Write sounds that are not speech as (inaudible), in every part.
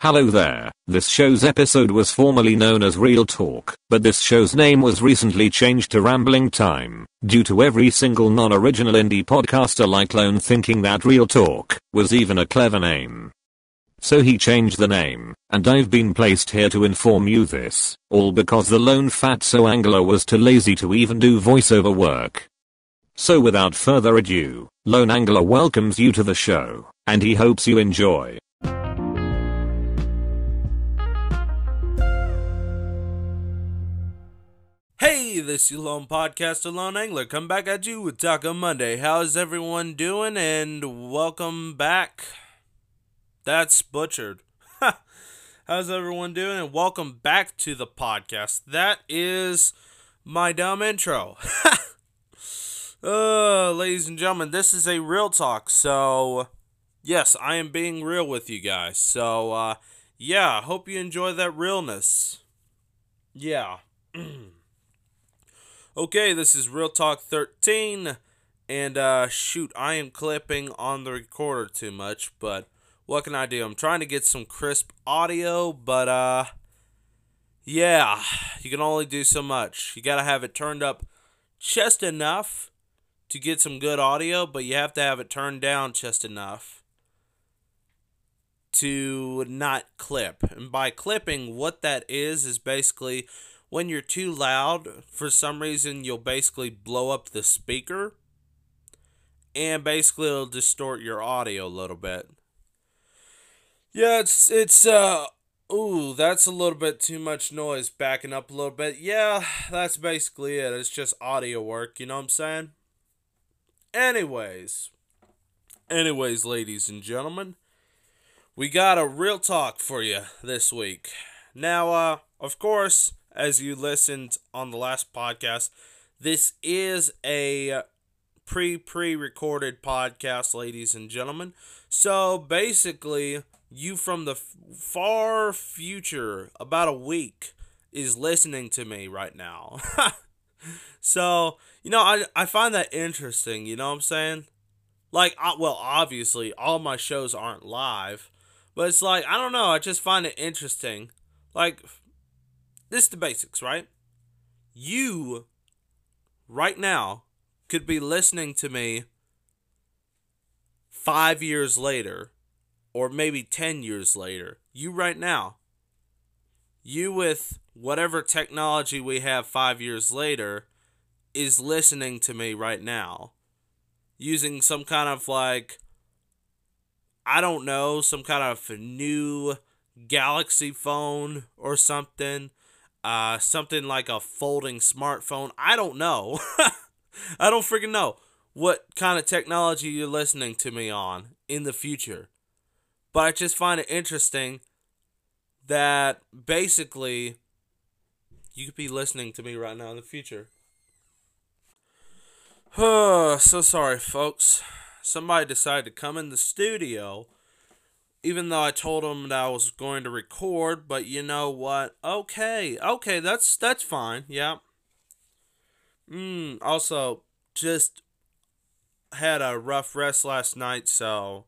Hello there, this show's episode was formerly known as Real Talk, but this show's name was recently changed to Rambling Time, due to every single non-original indie podcaster like Lone thinking that Real Talk was even a clever name. So he changed the name, and I've been placed here to inform you this, all because the lone fatso angler was too lazy to even do voiceover work. So without further ado, Lone Angler welcomes you to the show, and he hopes you enjoy. This is Lone Podcaster Lone Angler. Come back at you with Taco Monday. How's everyone doing? And welcome back. That's butchered. (laughs) How's everyone doing? And welcome back to the podcast. That is my dumb intro. (laughs) uh, ladies and gentlemen, this is a real talk. So, yes, I am being real with you guys. So, uh, yeah, hope you enjoy that realness. Yeah. (clears throat) Okay, this is Real Talk 13, and uh, shoot, I am clipping on the recorder too much, but what can I do? I'm trying to get some crisp audio, but uh, yeah, you can only do so much. You gotta have it turned up just enough to get some good audio, but you have to have it turned down just enough to not clip. And by clipping, what that is is basically when you're too loud, for some reason, you'll basically blow up the speaker. And basically, it'll distort your audio a little bit. Yeah, it's, it's, uh, ooh, that's a little bit too much noise backing up a little bit. Yeah, that's basically it. It's just audio work, you know what I'm saying? Anyways, anyways, ladies and gentlemen, we got a real talk for you this week. Now, uh, of course, as you listened on the last podcast, this is a pre pre recorded podcast, ladies and gentlemen. So basically, you from the far future, about a week, is listening to me right now. (laughs) so, you know, I, I find that interesting, you know what I'm saying? Like, well, obviously, all my shows aren't live, but it's like, I don't know, I just find it interesting. Like, this is the basics, right? You, right now, could be listening to me five years later, or maybe 10 years later. You, right now, you with whatever technology we have five years later, is listening to me right now using some kind of like, I don't know, some kind of new Galaxy phone or something uh, something like a folding smartphone. I don't know. (laughs) I don't freaking know what kind of technology you're listening to me on in the future. But I just find it interesting that basically you could be listening to me right now in the future. (sighs) So sorry, folks. Somebody decided to come in the studio even though I told him that I was going to record, but you know what? Okay, okay, that's that's fine. Yeah. Mm, also, just had a rough rest last night, so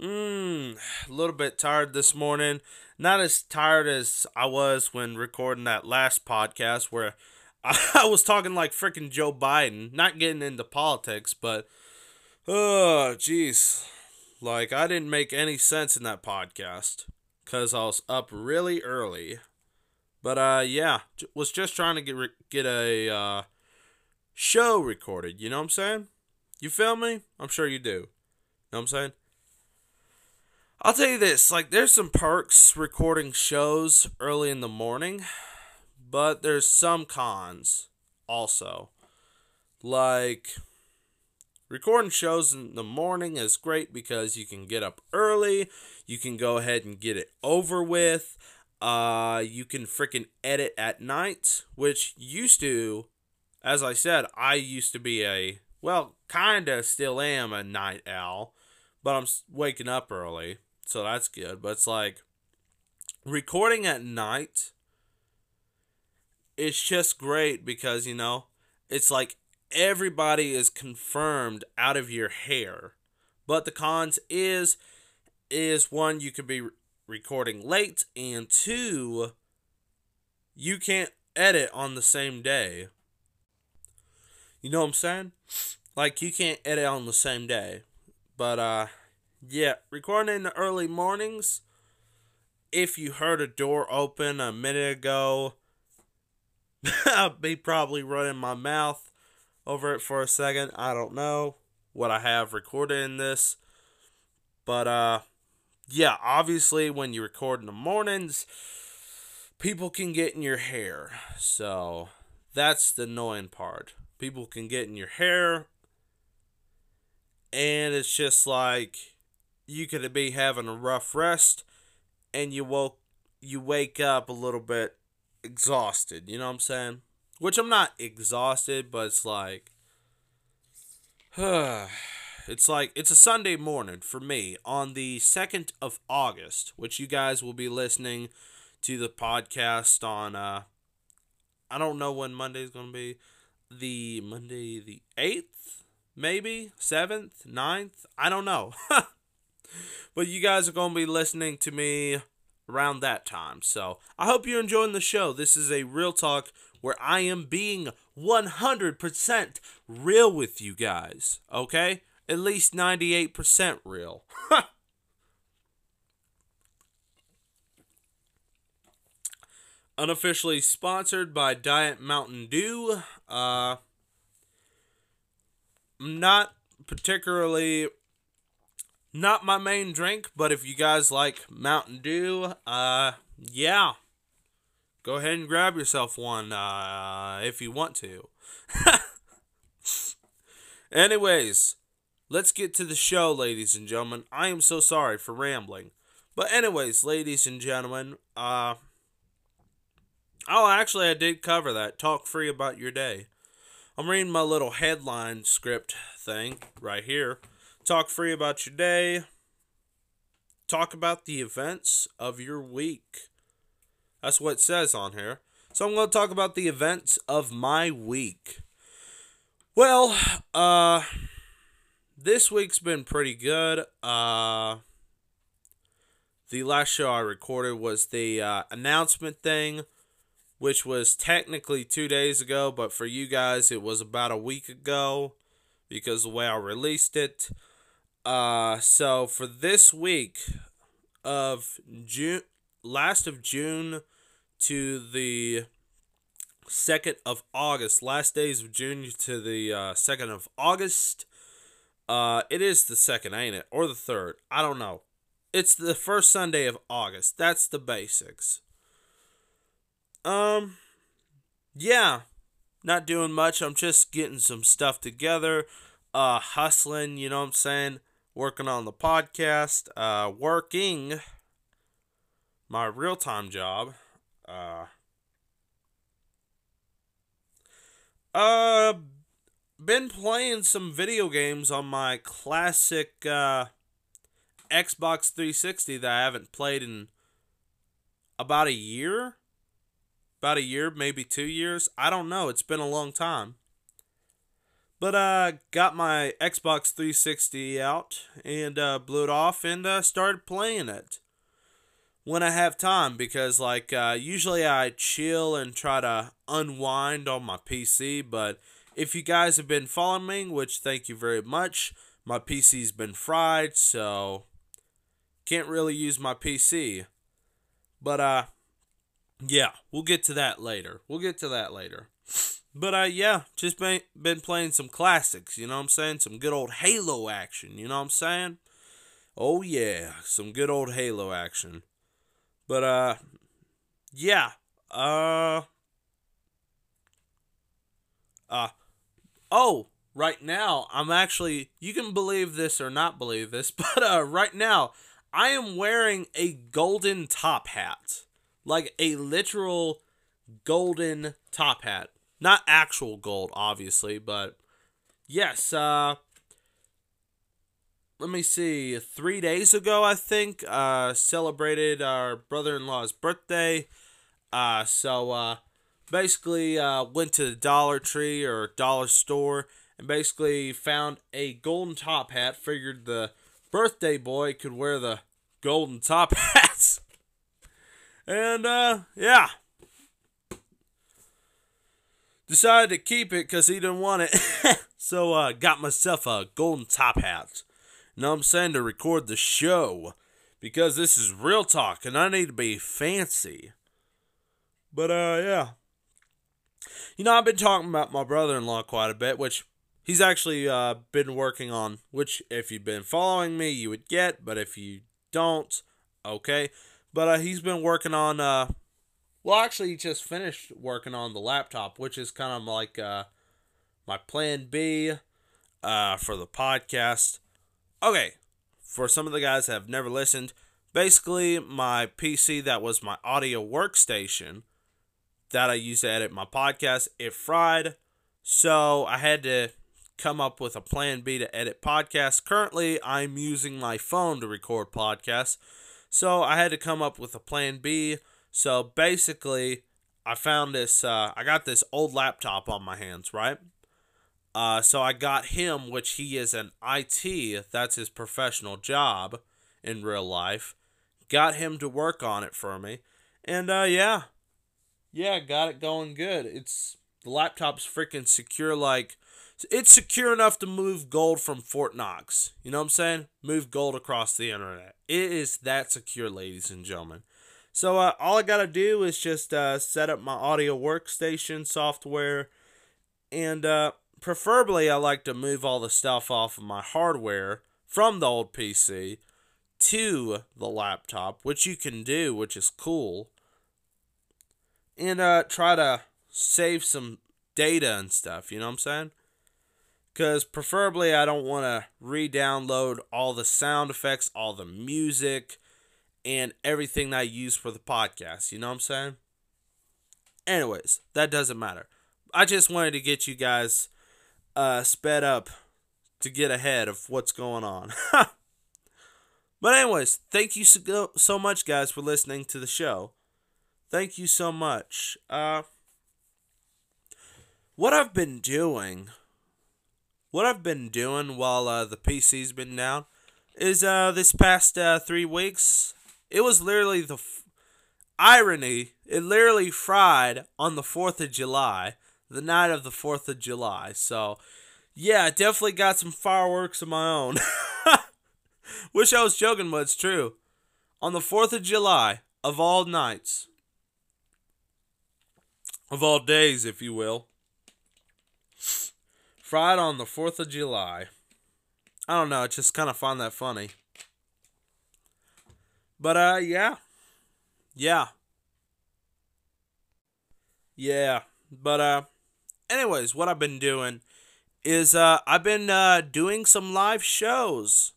mm, a little bit tired this morning. Not as tired as I was when recording that last podcast where (laughs) I was talking like freaking Joe Biden, not getting into politics, but oh, jeez like, I didn't make any sense in that podcast because I was up really early. But, uh, yeah, was just trying to get, re- get a, uh, show recorded. You know what I'm saying? You feel me? I'm sure you do. You know what I'm saying? I'll tell you this, like there's some perks recording shows early in the morning, but there's some cons also. Like Recording shows in the morning is great because you can get up early, you can go ahead and get it over with. Uh, you can freaking edit at night, which used to, as I said, I used to be a, well, kinda still am a night owl, but I'm waking up early, so that's good. But it's like, recording at night, it's just great because, you know, it's like everybody is confirmed out of your hair. But the cons is is one you could be recording late, and two, you can't edit on the same day. You know what I'm saying? Like you can't edit on the same day. But uh yeah, recording in the early mornings. If you heard a door open a minute ago, (laughs) I'd be probably running my mouth over it for a second. I don't know what I have recorded in this. But uh yeah, obviously when you record in the mornings, people can get in your hair. So that's the annoying part. People can get in your hair. And it's just like you could be having a rough rest and you woke you wake up a little bit exhausted, you know what I'm saying? Which I'm not exhausted, but it's like (sighs) it's like it's a Sunday morning for me on the 2nd of August, which you guys will be listening to the podcast on uh I don't know when Monday's to be. The Monday the 8th, maybe 7th, 9th, I don't know. (laughs) but you guys are to be listening to me around that time. So, I hope you're enjoying the show. This is a real talk where I am being 100% real with you guys, okay? At least 98% real. (laughs) unofficially sponsored by Diet Mountain Dew. Uh, not particularly, not my main drink, but if you guys like Mountain Dew, uh, yeah, go ahead and grab yourself one, uh, if you want to. (laughs) Anyways, let's get to the show, ladies and gentlemen. I am so sorry for rambling. But anyways, ladies and gentlemen, uh Oh, actually, I did cover that. Talk free about your day. I'm reading my little headline script thing right here. Talk free about your day. Talk about the events of your week. That's what it says on here. So I'm going to talk about the events of my week. Well, uh this week's been pretty good. Uh the last show I recorded was the uh, announcement thing which was technically two days ago, but for you guys, it was about a week ago because the way I released it. Uh, so for this week of June, last of June to the second of August, last days of June to the uh, second of August. Uh, it is the second, ain't it, or the third? I don't know. It's the first Sunday of August. That's the basics. Um, yeah, not doing much. I'm just getting some stuff together, uh, hustling, you know what I'm saying? Working on the podcast, uh, working my real time job. Uh, uh, been playing some video games on my classic, uh, Xbox 360 that I haven't played in about a year about a year, maybe two years. I don't know. It's been a long time. But uh, got my Xbox 360 out and uh, blew it off and uh, started playing it when I have time because like uh, usually I chill and try to unwind on my PC. But if you guys have been following me, which thank you very much, my PC's been fried, so can't really use my PC. But uh, yeah, we'll get to that later. We'll get to that later. But uh yeah, just been been playing some classics, you know what I'm saying? Some good old Halo action, you know what I'm saying? Oh yeah, some good old Halo action. But uh yeah, uh uh oh, right now I'm actually you can believe this or not believe this, (laughs) but uh right now I am wearing a golden top hat like a literal golden top hat. Not actual gold, obviously, but yes, uh let me see, three days ago, I think, uh, celebrated our brother in law's birthday. Uh, so, uh, basically, uh, went to the Dollar Tree or Dollar Store and basically found a golden top hat. Figured the birthday boy could wear the golden top (laughs) hats. And, uh, yeah. Decided to keep it because he didn't want it. (laughs) so, uh, got myself a golden top hat. Know what I'm saying? To record the show. Because this is real talk and I need to be fancy. But, uh, yeah. You know, I've been talking about my brother in law quite a bit, which he's actually uh, been working on, which if you've been following me, you would get, but if you don't, okay. But uh, he's been working on, uh, well, actually, he just finished working on the laptop, which is kind of like uh, my plan B uh, for the podcast. Okay, for some of the guys that have never listened, basically, my PC that was my audio workstation that I used to edit my podcast, it fried. So I had to come up with a plan B to edit podcasts. Currently, I'm using my phone to record podcasts. So I had to come up with a plan B. So basically, I found this, uh, I got this old laptop on my hands, right? Uh, so I got him, which he is an IT, that's his professional job in real life. Got him to work on it for me. And uh, yeah, yeah, got it going good. It's the laptop's freaking secure like it's secure enough to move gold from Fort Knox. You know what I'm saying? Move gold across the internet. It is that secure, ladies and gentlemen. So uh, all I gotta do is just uh, set up my audio workstation software, and uh, preferably I like to move all the stuff off of my hardware from the old PC to the laptop, which you can do, which is cool and uh, try to save some data and stuff. You know what I'm saying? Because preferably, I don't want to re download all the sound effects, all the music, and everything that I use for the podcast. You know what I'm saying? Anyways, that doesn't matter. I just wanted to get you guys uh, sped up to get ahead of what's going on. (laughs) but, anyways, thank you so, so much, guys, for listening to the show. Thank you so much. Uh, what I've been doing, what I've been doing while uh, the PC's been down, is uh, this past uh, three weeks, it was literally the f- irony. It literally fried on the 4th of July, the night of the 4th of July. So, yeah, definitely got some fireworks of my own. (laughs) Wish I was joking, but it's true. On the 4th of July, of all nights, of all days, if you will. Fried on the 4th of July. I don't know, I just kind of find that funny. But, uh, yeah. Yeah. Yeah. But, uh, anyways, what I've been doing is, uh, I've been, uh, doing some live shows.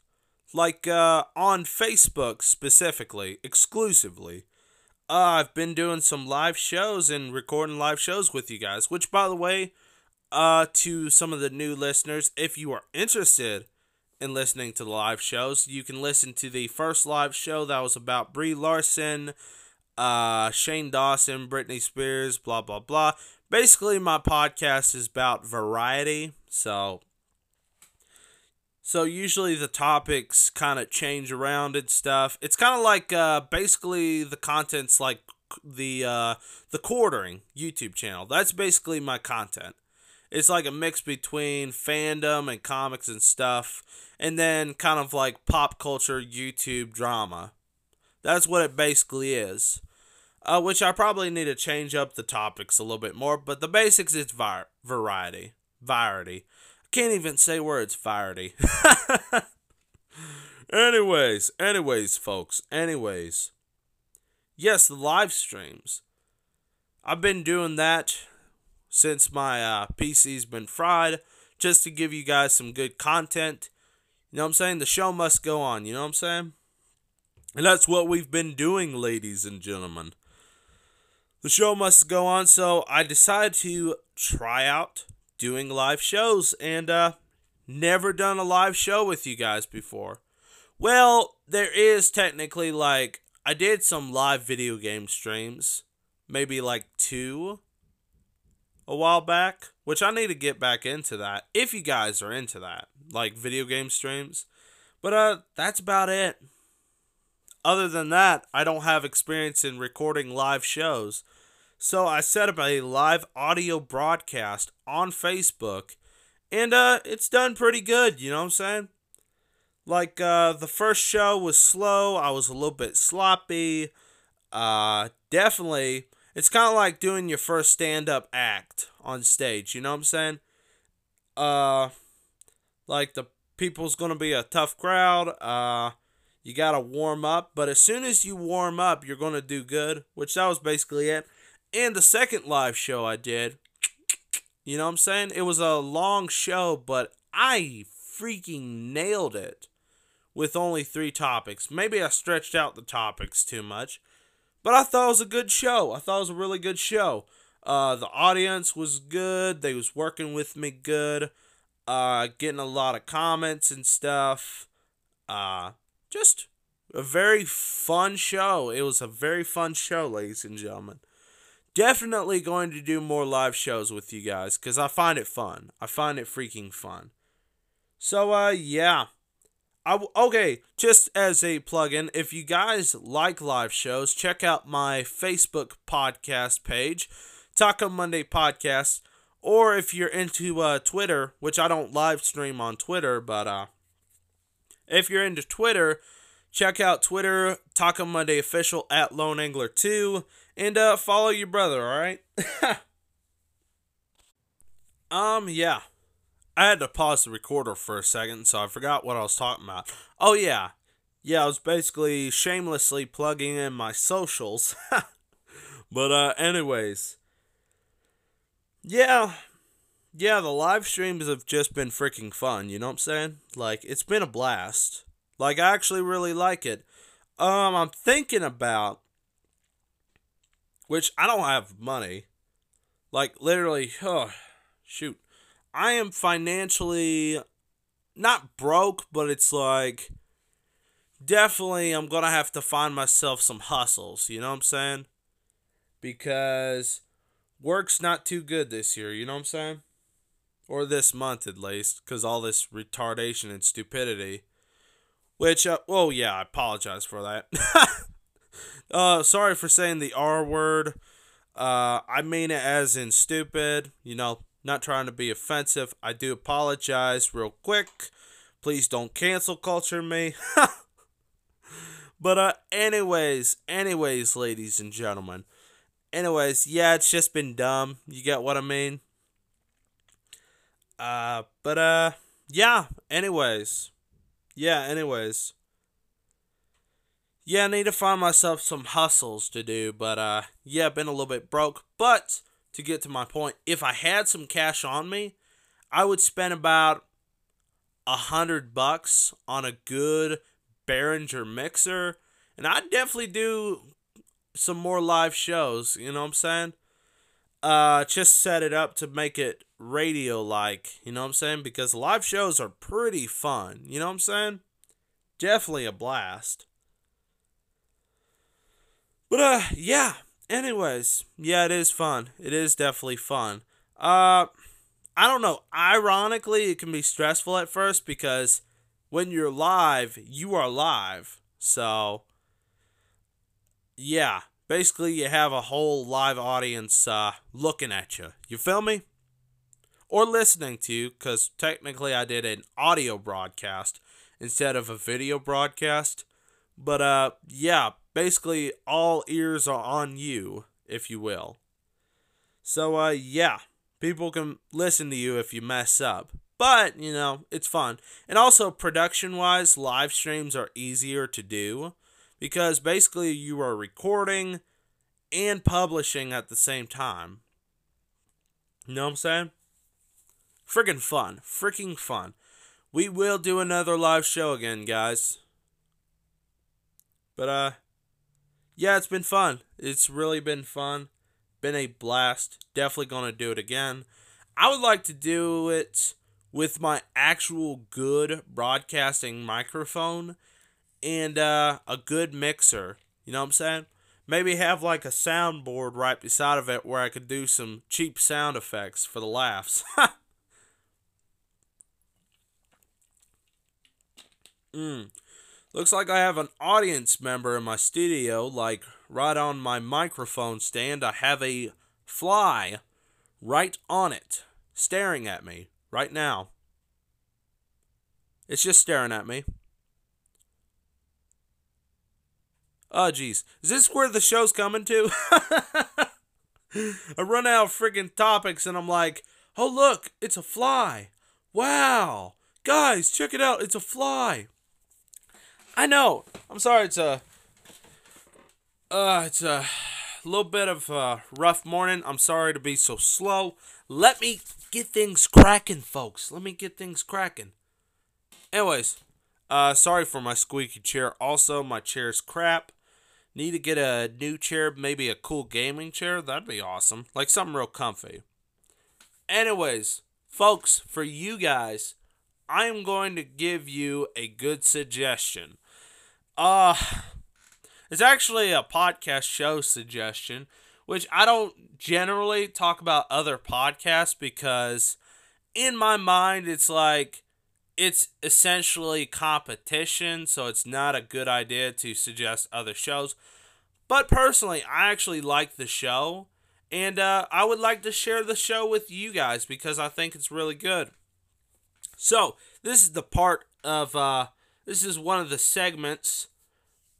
Like, uh, on Facebook specifically, exclusively uh, I've been doing some live shows and recording live shows with you guys. Which, by the way, uh, to some of the new listeners, if you are interested in listening to the live shows, you can listen to the first live show that was about Brie Larson, uh, Shane Dawson, Britney Spears, blah blah blah. Basically, my podcast is about variety, so so usually the topics kind of change around and stuff. It's kind of like uh, basically the content's like the uh, the quartering YouTube channel. That's basically my content. It's like a mix between fandom and comics and stuff, and then kind of like pop culture YouTube drama. That's what it basically is. Uh, which I probably need to change up the topics a little bit more, but the basics is var- variety. Variety. I can't even say words, variety. (laughs) anyways, anyways, folks, anyways. Yes, the live streams. I've been doing that since my uh, PC's been fried, just to give you guys some good content. You know what I'm saying? The show must go on, you know what I'm saying? And that's what we've been doing, ladies and gentlemen. The show must go on, so I decided to try out doing live shows and uh never done a live show with you guys before. Well, there is technically like I did some live video game streams, maybe like 2 a while back, which I need to get back into that if you guys are into that, like video game streams. But uh that's about it. other than that, I don't have experience in recording live shows. So I set up a live audio broadcast on Facebook, and uh, it's done pretty good. You know what I'm saying? Like uh, the first show was slow. I was a little bit sloppy. Uh, definitely, it's kind of like doing your first stand-up act on stage. You know what I'm saying? Uh, like the people's gonna be a tough crowd. Uh, you gotta warm up, but as soon as you warm up, you're gonna do good. Which that was basically it. And the second live show I did, you know what I'm saying? It was a long show, but I freaking nailed it with only three topics. Maybe I stretched out the topics too much, but I thought it was a good show. I thought it was a really good show. Uh, the audience was good. They was working with me good. Uh, getting a lot of comments and stuff. Uh, just a very fun show. It was a very fun show, ladies and gentlemen. Definitely going to do more live shows with you guys because I find it fun. I find it freaking fun. So, uh, yeah. I w- okay, just as a plug-in, if you guys like live shows, check out my Facebook podcast page, Taco Monday Podcast, or if you're into uh, Twitter, which I don't live stream on Twitter, but uh, if you're into Twitter, check out Twitter, Taco Monday Official at Lone Angler 2, and uh, follow your brother, alright? (laughs) um, yeah. I had to pause the recorder for a second, so I forgot what I was talking about. Oh, yeah. Yeah, I was basically shamelessly plugging in my socials. (laughs) but, uh, anyways. Yeah. Yeah, the live streams have just been freaking fun, you know what I'm saying? Like, it's been a blast. Like, I actually really like it. Um, I'm thinking about, which I don't have money. Like, literally, oh, shoot. I am financially not broke, but it's like definitely I'm going to have to find myself some hustles, you know what I'm saying? Because work's not too good this year, you know what I'm saying? Or this month at least, because all this retardation and stupidity. Which, uh, well, yeah, I apologize for that. (laughs) uh, sorry for saying the R word. Uh, I mean it as in stupid, you know, not trying to be offensive. I do apologize real quick. Please don't cancel culture me. (laughs) but uh anyways, anyways, ladies and gentlemen. Anyways, yeah, it's just been dumb. You get what I mean? Uh but uh yeah, anyways. Yeah, anyways. Yeah, I need to find myself some hustles to do, but uh yeah, been a little bit broke, but to get to my point, if I had some cash on me, I would spend about a hundred bucks on a good Behringer mixer, and I'd definitely do some more live shows. You know what I'm saying? Uh, just set it up to make it radio like. You know what I'm saying? Because live shows are pretty fun. You know what I'm saying? Definitely a blast. But uh, yeah, anyways, yeah, it is fun. It is definitely fun. Uh, I don't know. Ironically, it can be stressful at first because when you're live, you are live. So, yeah, basically, you have a whole live audience uh, looking at you. You feel me? Or listening to you, because technically, I did an audio broadcast instead of a video broadcast. But uh, yeah, basically all ears are on you, if you will. So uh, yeah, people can listen to you if you mess up. But, you know, it's fun. And also, production wise, live streams are easier to do because basically you are recording and publishing at the same time. You know what I'm saying? Freaking fun. Freaking fun. We will do another live show again, guys. But uh yeah, it's been fun. It's really been fun. Been a blast. Definitely going to do it again. I would like to do it with my actual good broadcasting microphone and uh, a good mixer. You know what I'm saying? Maybe have like a soundboard right beside of it where I could do some cheap sound effects for the laughs. (laughs) mm. Looks like I have an audience member in my studio, like right on my microphone stand. I have a fly right on it, staring at me right now. It's just staring at me. Oh, jeez. Is this where the show's coming to? (laughs) I run out of freaking topics and I'm like, oh, look, it's a fly. Wow. Guys, check it out. It's a fly. I know. I'm sorry. It's a, uh, it's a little bit of a rough morning. I'm sorry to be so slow. Let me get things cracking, folks. Let me get things cracking. Anyways, uh, sorry for my squeaky chair. Also, my chair's crap. Need to get a new chair, maybe a cool gaming chair. That'd be awesome. Like something real comfy. Anyways, folks, for you guys, I'm going to give you a good suggestion. Uh it's actually a podcast show suggestion, which I don't generally talk about other podcasts because in my mind it's like it's essentially competition, so it's not a good idea to suggest other shows. But personally, I actually like the show, and uh, I would like to share the show with you guys because I think it's really good. So, this is the part of, uh, this is one of the segments,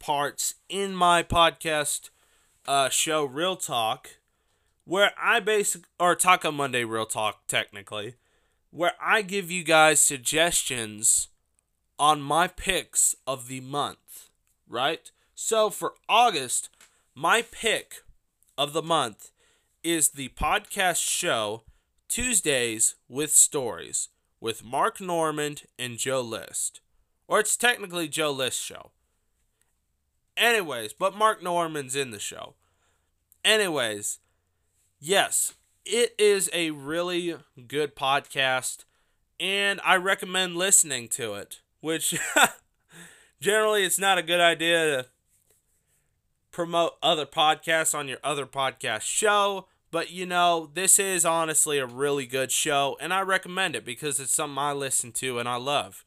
parts in my podcast uh, show, Real Talk, where I basic or Taco Monday Real Talk, technically where I give you guys suggestions on my picks of the month, right? So for August, my pick of the month is the podcast show Tuesdays with Stories with Mark Normand and Joe List. Or it's technically Joe List show. Anyways, but Mark Normand's in the show. Anyways, yes, it is a really good podcast, and I recommend listening to it. Which (laughs) generally, it's not a good idea to promote other podcasts on your other podcast show. But you know, this is honestly a really good show, and I recommend it because it's something I listen to and I love.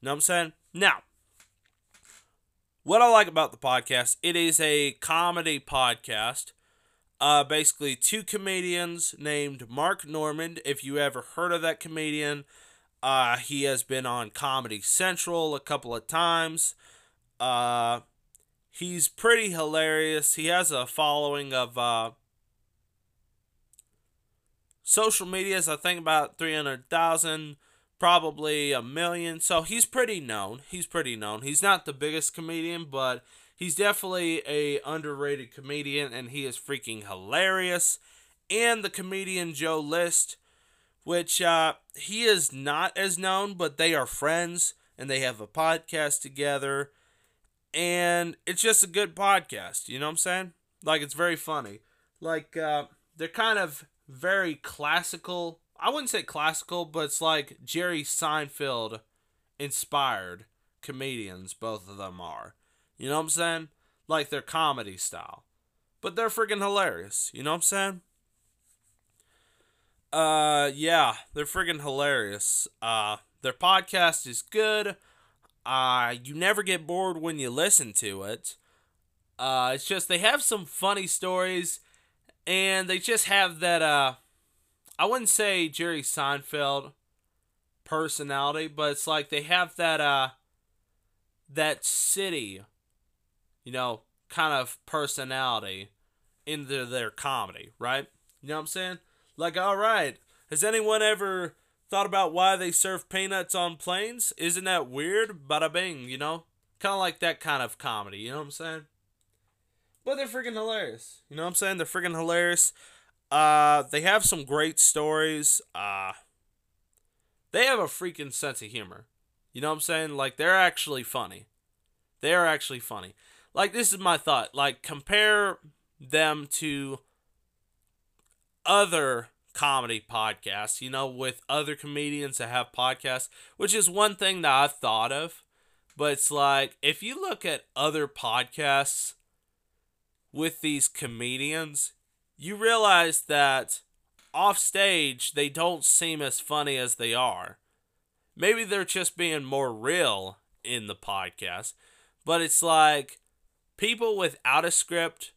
You know what I'm saying? Now, what I like about the podcast, it is a comedy podcast uh, basically, two comedians named Mark Normand. If you ever heard of that comedian, uh, he has been on Comedy Central a couple of times. Uh, he's pretty hilarious. He has a following of uh, social medias, I think about 300,000, probably a million. So he's pretty known. He's pretty known. He's not the biggest comedian, but He's definitely a underrated comedian and he is freaking hilarious. And the comedian Joe List, which uh, he is not as known, but they are friends and they have a podcast together. And it's just a good podcast, you know what I'm saying? Like it's very funny. Like uh, they're kind of very classical. I wouldn't say classical, but it's like Jerry Seinfeld inspired comedians, both of them are. You know what I'm saying? Like their comedy style. But they're freaking hilarious. You know what I'm saying? Uh yeah, they're freaking hilarious. Uh their podcast is good. Uh you never get bored when you listen to it. Uh it's just they have some funny stories and they just have that uh I wouldn't say Jerry Seinfeld personality, but it's like they have that uh that city you know, kind of personality into their comedy, right? You know what I'm saying? Like, all right, has anyone ever thought about why they serve peanuts on planes? Isn't that weird? Bada bing, you know? Kind of like that kind of comedy, you know what I'm saying? But they're freaking hilarious. You know what I'm saying? They're freaking hilarious. Uh, they have some great stories. Uh, they have a freaking sense of humor. You know what I'm saying? Like, they're actually funny. They are actually funny like this is my thought. Like compare them to other comedy podcasts, you know, with other comedians that have podcasts, which is one thing that I've thought of. But it's like if you look at other podcasts with these comedians, you realize that off stage they don't seem as funny as they are. Maybe they're just being more real in the podcast. but it's like people without a script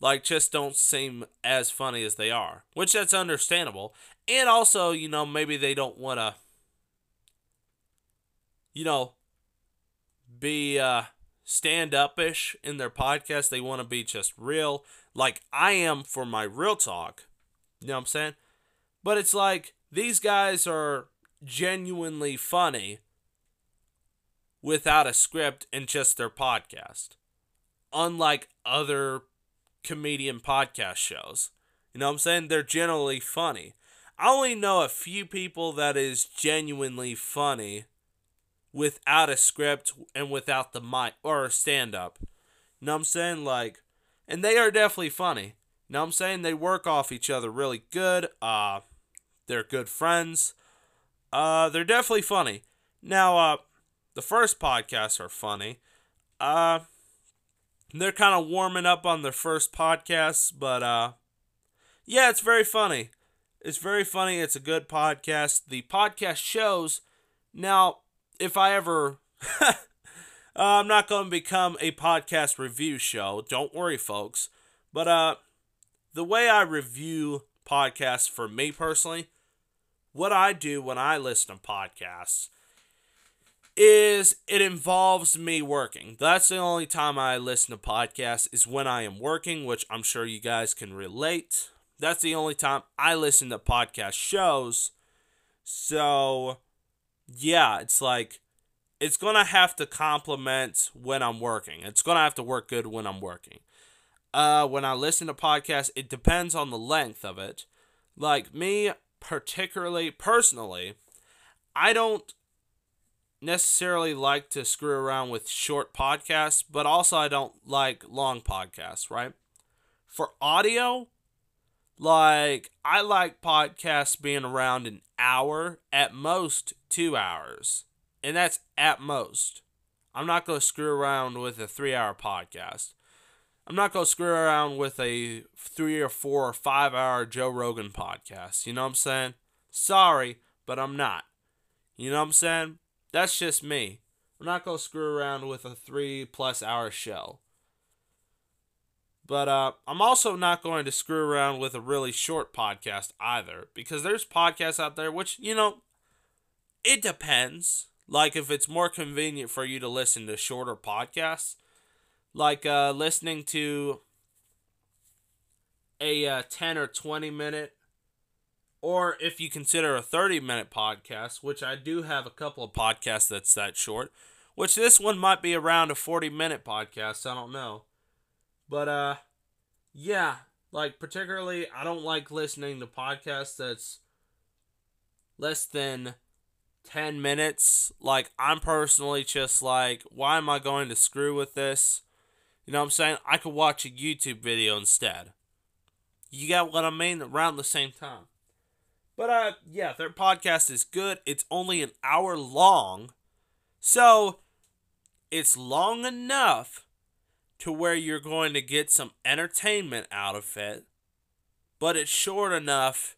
like just don't seem as funny as they are, which that's understandable. And also, you know, maybe they don't want to you know, be uh stand up-ish in their podcast. They want to be just real like I am for my real talk. You know what I'm saying? But it's like these guys are genuinely funny without a script and just their podcast. Unlike other comedian podcast shows. You know what I'm saying? They're generally funny. I only know a few people that is genuinely funny without a script and without the mic or stand up. You know what I'm saying? Like and they are definitely funny. You I'm saying? They work off each other really good. Uh they're good friends. Uh they're definitely funny. Now uh the first podcasts are funny. Uh they're kind of warming up on their first podcasts, but uh yeah, it's very funny. It's very funny. It's a good podcast. The podcast shows now if I ever (laughs) uh, I'm not going to become a podcast review show. Don't worry, folks. But uh the way I review podcasts for me personally, what I do when I listen to podcasts is it involves me working. That's the only time I listen to podcasts is when I am working, which I'm sure you guys can relate. That's the only time I listen to podcast shows. So, yeah, it's like it's going to have to complement when I'm working. It's going to have to work good when I'm working. Uh, when I listen to podcasts, it depends on the length of it. Like me, particularly, personally, I don't necessarily like to screw around with short podcasts, but also I don't like long podcasts, right? For audio, like I like podcasts being around an hour, at most 2 hours. And that's at most. I'm not going to screw around with a 3-hour podcast. I'm not going to screw around with a 3 or 4 or 5 hour Joe Rogan podcast. You know what I'm saying? Sorry, but I'm not. You know what I'm saying? That's just me. I'm not going to screw around with a three plus hour show. But uh, I'm also not going to screw around with a really short podcast either. Because there's podcasts out there which, you know, it depends. Like if it's more convenient for you to listen to shorter podcasts, like uh, listening to a uh, 10 or 20 minute or if you consider a 30 minute podcast, which I do have a couple of podcasts that's that short, which this one might be around a 40 minute podcast, I don't know. But uh yeah, like particularly I don't like listening to podcasts that's less than 10 minutes. Like I'm personally just like why am I going to screw with this? You know what I'm saying? I could watch a YouTube video instead. You got what I mean? Around the same time. But uh yeah, their podcast is good. It's only an hour long. So it's long enough to where you're going to get some entertainment out of it, but it's short enough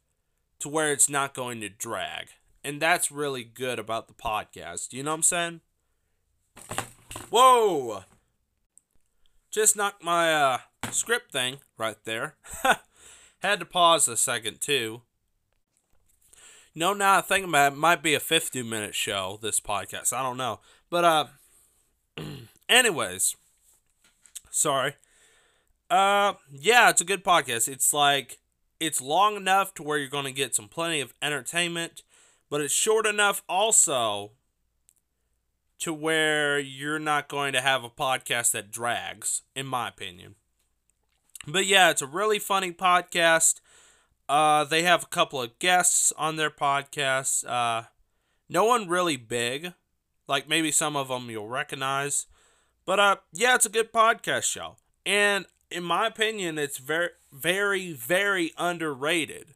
to where it's not going to drag. And that's really good about the podcast. You know what I'm saying? Whoa! Just knocked my uh, script thing right there. (laughs) Had to pause a second too. No, now I think about it, it might be a 50 minute show, this podcast. I don't know. But, uh, (clears throat) anyways, sorry. Uh, yeah, it's a good podcast. It's like, it's long enough to where you're going to get some plenty of entertainment, but it's short enough also to where you're not going to have a podcast that drags, in my opinion. But yeah, it's a really funny podcast. Uh, they have a couple of guests on their podcast. Uh, no one really big, like maybe some of them you'll recognize. But uh, yeah, it's a good podcast show, and in my opinion, it's very, very, very underrated.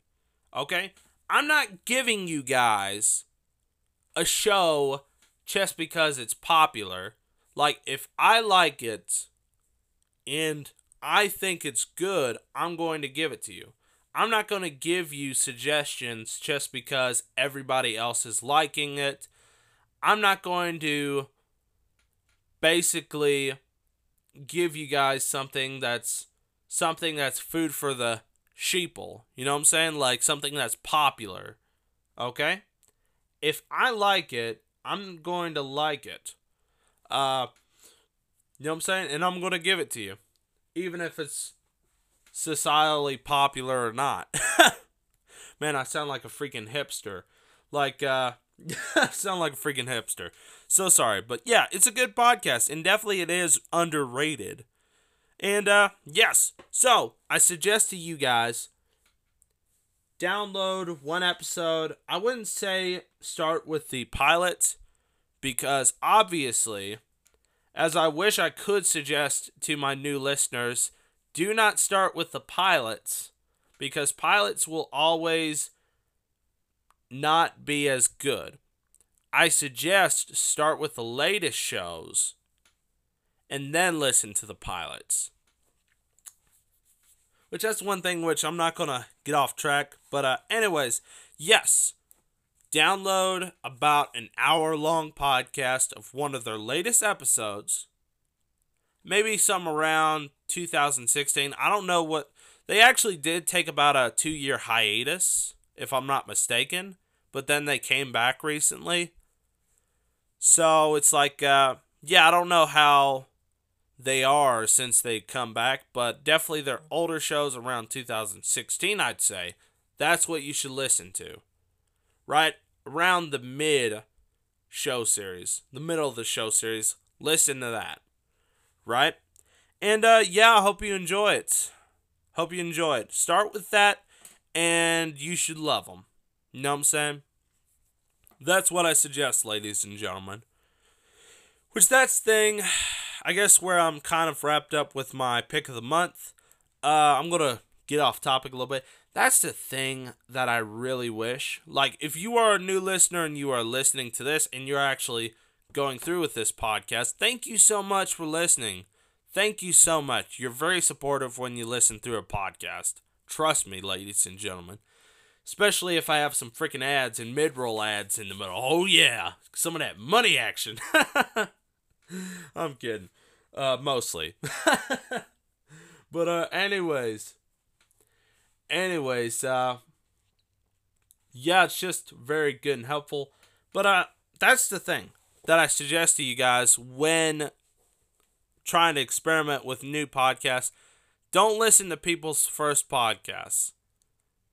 Okay, I'm not giving you guys a show just because it's popular. Like if I like it and I think it's good, I'm going to give it to you. I'm not going to give you suggestions just because everybody else is liking it. I'm not going to basically give you guys something that's something that's food for the sheeple. You know what I'm saying? Like something that's popular. Okay? If I like it, I'm going to like it. Uh you know what I'm saying? And I'm going to give it to you. Even if it's societally popular or not. (laughs) Man, I sound like a freaking hipster. Like uh (laughs) sound like a freaking hipster. So sorry, but yeah, it's a good podcast and definitely it is underrated. And uh yes. So, I suggest to you guys download one episode. I wouldn't say start with the pilot because obviously as I wish I could suggest to my new listeners, do not start with the pilots because pilots will always not be as good. I suggest start with the latest shows and then listen to the pilots. Which that's one thing which I'm not to get off track, but uh anyways, yes. Download about an hour long podcast of one of their latest episodes. Maybe some around 2016. I don't know what they actually did take about a 2 year hiatus if I'm not mistaken, but then they came back recently. So it's like, uh, yeah, I don't know how they are since they come back, but definitely their older shows around 2016, I'd say. That's what you should listen to. Right around the mid show series, the middle of the show series, listen to that. Right? And uh, yeah, I hope you enjoy it. Hope you enjoy it. Start with that and you should love them. You know what I'm saying? That's what I suggest, ladies and gentlemen. Which that's thing, I guess where I'm kind of wrapped up with my pick of the month. Uh, I'm gonna get off topic a little bit. That's the thing that I really wish. Like, if you are a new listener and you are listening to this and you're actually going through with this podcast, thank you so much for listening. Thank you so much. You're very supportive when you listen through a podcast. Trust me, ladies and gentlemen. Especially if I have some freaking ads and mid roll ads in the middle. Oh, yeah. Some of that money action. (laughs) (laughs) I'm kidding. Uh, mostly. (laughs) but, uh, anyways. Anyways, uh, yeah, it's just very good and helpful. But, uh, that's the thing that I suggest to you guys when trying to experiment with new podcasts don't listen to people's first podcasts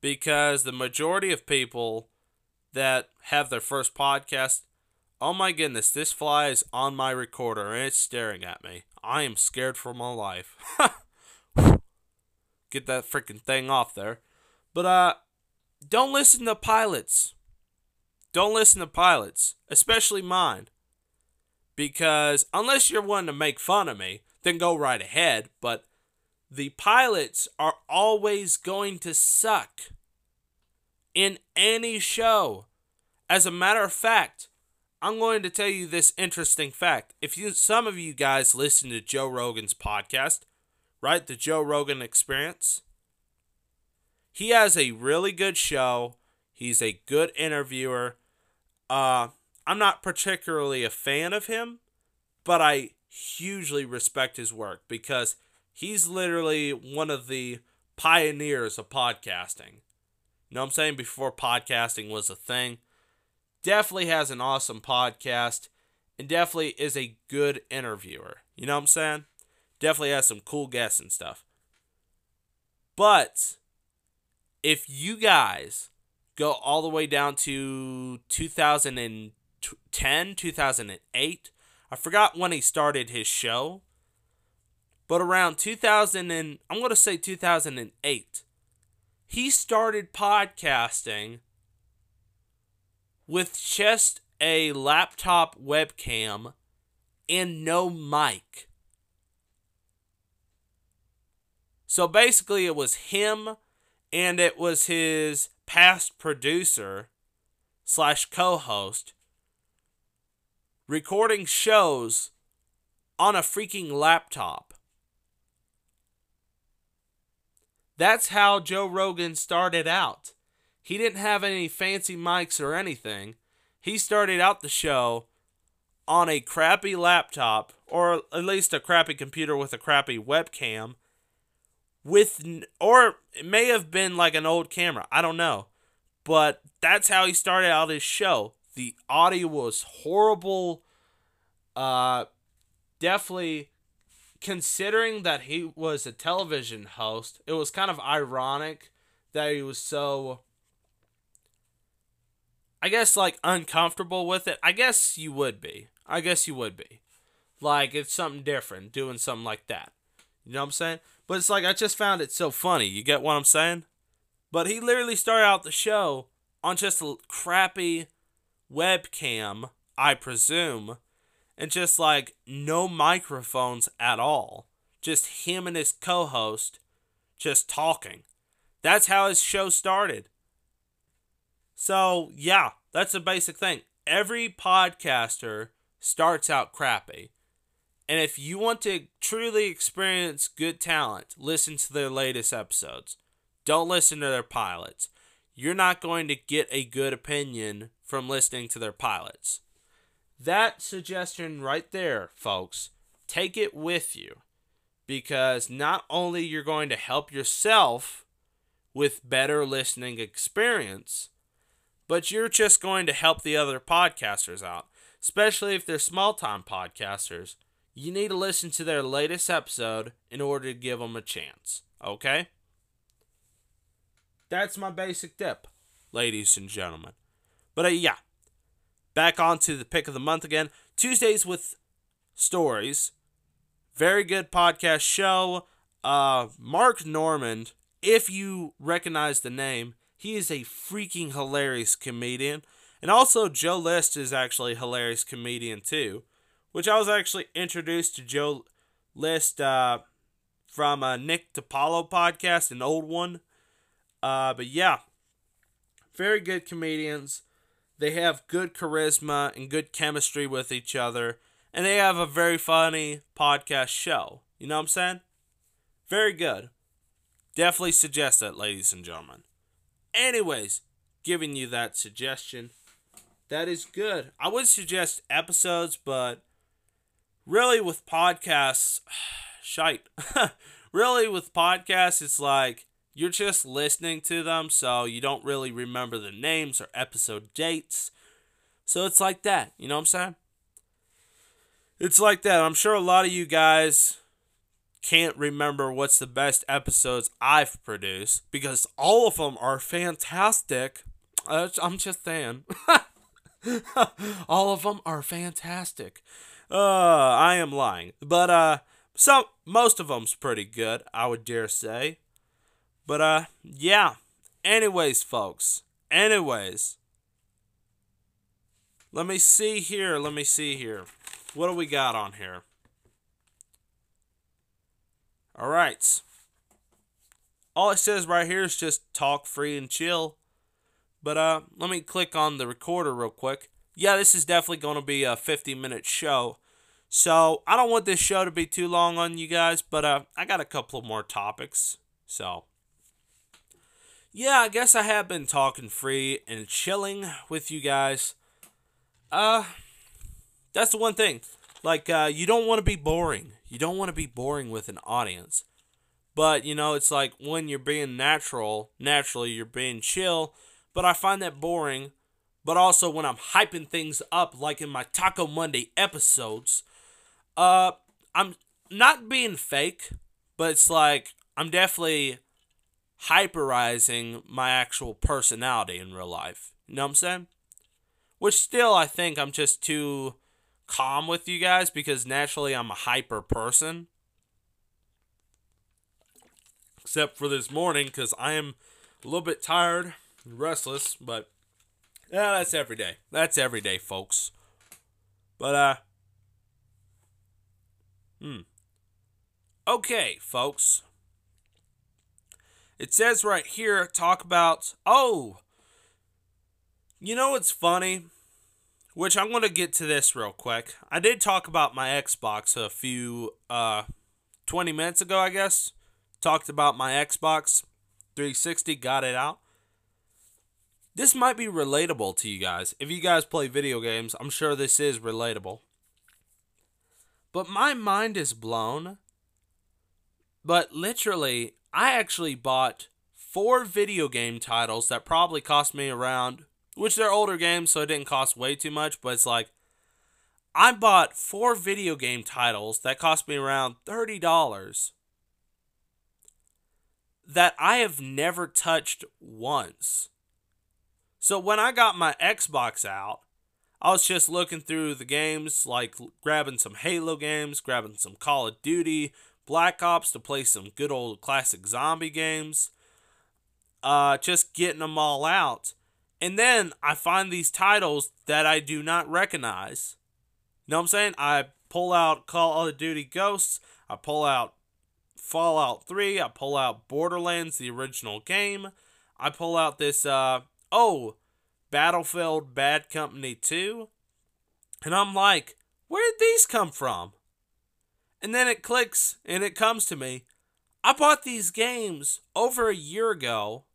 because the majority of people that have their first podcast, oh my goodness, this fly is on my recorder and it's staring at me. I am scared for my life. (laughs) Get that freaking thing off there. But uh don't listen to pilots. Don't listen to pilots, especially mine. Because unless you're one to make fun of me, then go right ahead, but the pilots are always going to suck in any show. As a matter of fact, I'm going to tell you this interesting fact. If you some of you guys listen to Joe Rogan's podcast, right? The Joe Rogan Experience. He has a really good show. He's a good interviewer. Uh I'm not particularly a fan of him, but I hugely respect his work because he's literally one of the pioneers of podcasting. You know what I'm saying? Before podcasting was a thing. Definitely has an awesome podcast and definitely is a good interviewer. You know what I'm saying? Definitely has some cool guests and stuff. But if you guys go all the way down to 2010, 2008, I forgot when he started his show, but around 2000 and I'm going to say 2008, he started podcasting with just a laptop webcam and no mic. So basically, it was him and it was his past producer slash co host recording shows on a freaking laptop. That's how Joe Rogan started out. He didn't have any fancy mics or anything. He started out the show on a crappy laptop or at least a crappy computer with a crappy webcam with or it may have been like an old camera i don't know but that's how he started out his show the audio was horrible uh definitely considering that he was a television host it was kind of ironic that he was so i guess like uncomfortable with it i guess you would be i guess you would be like it's something different doing something like that you know what i'm saying but it's like I just found it so funny. You get what I'm saying? But he literally started out the show on just a crappy webcam, I presume, and just like no microphones at all. Just him and his co host just talking. That's how his show started. So, yeah, that's a basic thing. Every podcaster starts out crappy. And if you want to truly experience good talent, listen to their latest episodes. Don't listen to their pilots. You're not going to get a good opinion from listening to their pilots. That suggestion right there, folks, take it with you because not only you're going to help yourself with better listening experience, but you're just going to help the other podcasters out, especially if they're small time podcasters you need to listen to their latest episode in order to give them a chance. Okay? That's my basic tip, ladies and gentlemen. But uh, yeah, back on to the pick of the month again. Tuesdays with stories. Very good podcast show. Uh, Mark Normand, if you recognize the name, he is a freaking hilarious comedian. And also, Joe List is actually a hilarious comedian too which I was actually introduced to Joe List uh, from a Nick DiPaolo podcast, an old one. Uh, but yeah, very good comedians. They have good charisma and good chemistry with each other, and they have a very funny podcast show. You know what I'm saying? Very good. Definitely suggest that, ladies and gentlemen. Anyways, giving you that suggestion. That is good. I would suggest episodes, but really with podcasts, (sighs) shite. (laughs) really with podcasts, it's like you're just listening to them, so you don't really remember the names or episode dates. So it's like that, you know what I'm saying? It's like that. I'm sure a lot of you guys can't remember what's the best episodes I've produced because all of them are fantastic. Uh, I'm just saying. (laughs) all of them are fantastic. Uh, I am lying. But uh some most of them's pretty good, I would dare say. But uh yeah. Anyways, folks. Anyways. Let me see here. Let me see here. What do we got on here? All right. All it says right here is just talk free and chill. But uh let me click on the recorder real quick yeah, this is definitely going to be a 50 minute show. So I don't want this show to be too long on you guys, but uh, I got a couple of more topics. So yeah, I guess I have been talking free and chilling with you guys. Uh, that's the one thing. Like, uh, you don't want to be boring. You don't want to be boring with an audience. But, you know, it's like when you're being natural, naturally you're being chill. But I find that boring but also when I'm hyping things up, like in my Taco Monday episodes, uh, I'm not being fake, but it's like I'm definitely hyperizing my actual personality in real life. You know what I'm saying? Which still, I think I'm just too calm with you guys because naturally I'm a hyper person. Except for this morning because I am a little bit tired and restless, but yeah, that's every day. That's every day, folks. But, uh, hmm. Okay, folks. It says right here, talk about, oh, you know what's funny? Which I'm going to get to this real quick. I did talk about my Xbox a few, uh, 20 minutes ago, I guess. Talked about my Xbox 360, got it out this might be relatable to you guys. If you guys play video games, I'm sure this is relatable. But my mind is blown. But literally, I actually bought four video game titles that probably cost me around, which they're older games, so it didn't cost way too much, but it's like, I bought four video game titles that cost me around $30 that I have never touched once. So when I got my Xbox out, I was just looking through the games, like grabbing some Halo games, grabbing some Call of Duty, Black Ops to play some good old classic zombie games, uh, just getting them all out. And then I find these titles that I do not recognize. You know what I'm saying? I pull out Call of Duty Ghosts, I pull out Fallout 3, I pull out Borderlands, the original game, I pull out this, uh, oh, Battlefield Bad Company 2. And I'm like, where did these come from? And then it clicks and it comes to me. I bought these games over a year ago.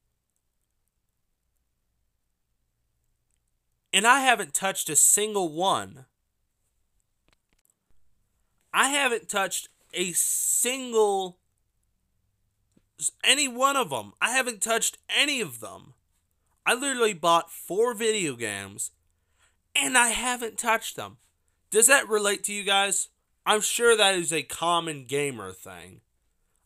And I haven't touched a single one. I haven't touched a single any one of them. I haven't touched any of them. I literally bought four video games and I haven't touched them. Does that relate to you guys? I'm sure that is a common gamer thing.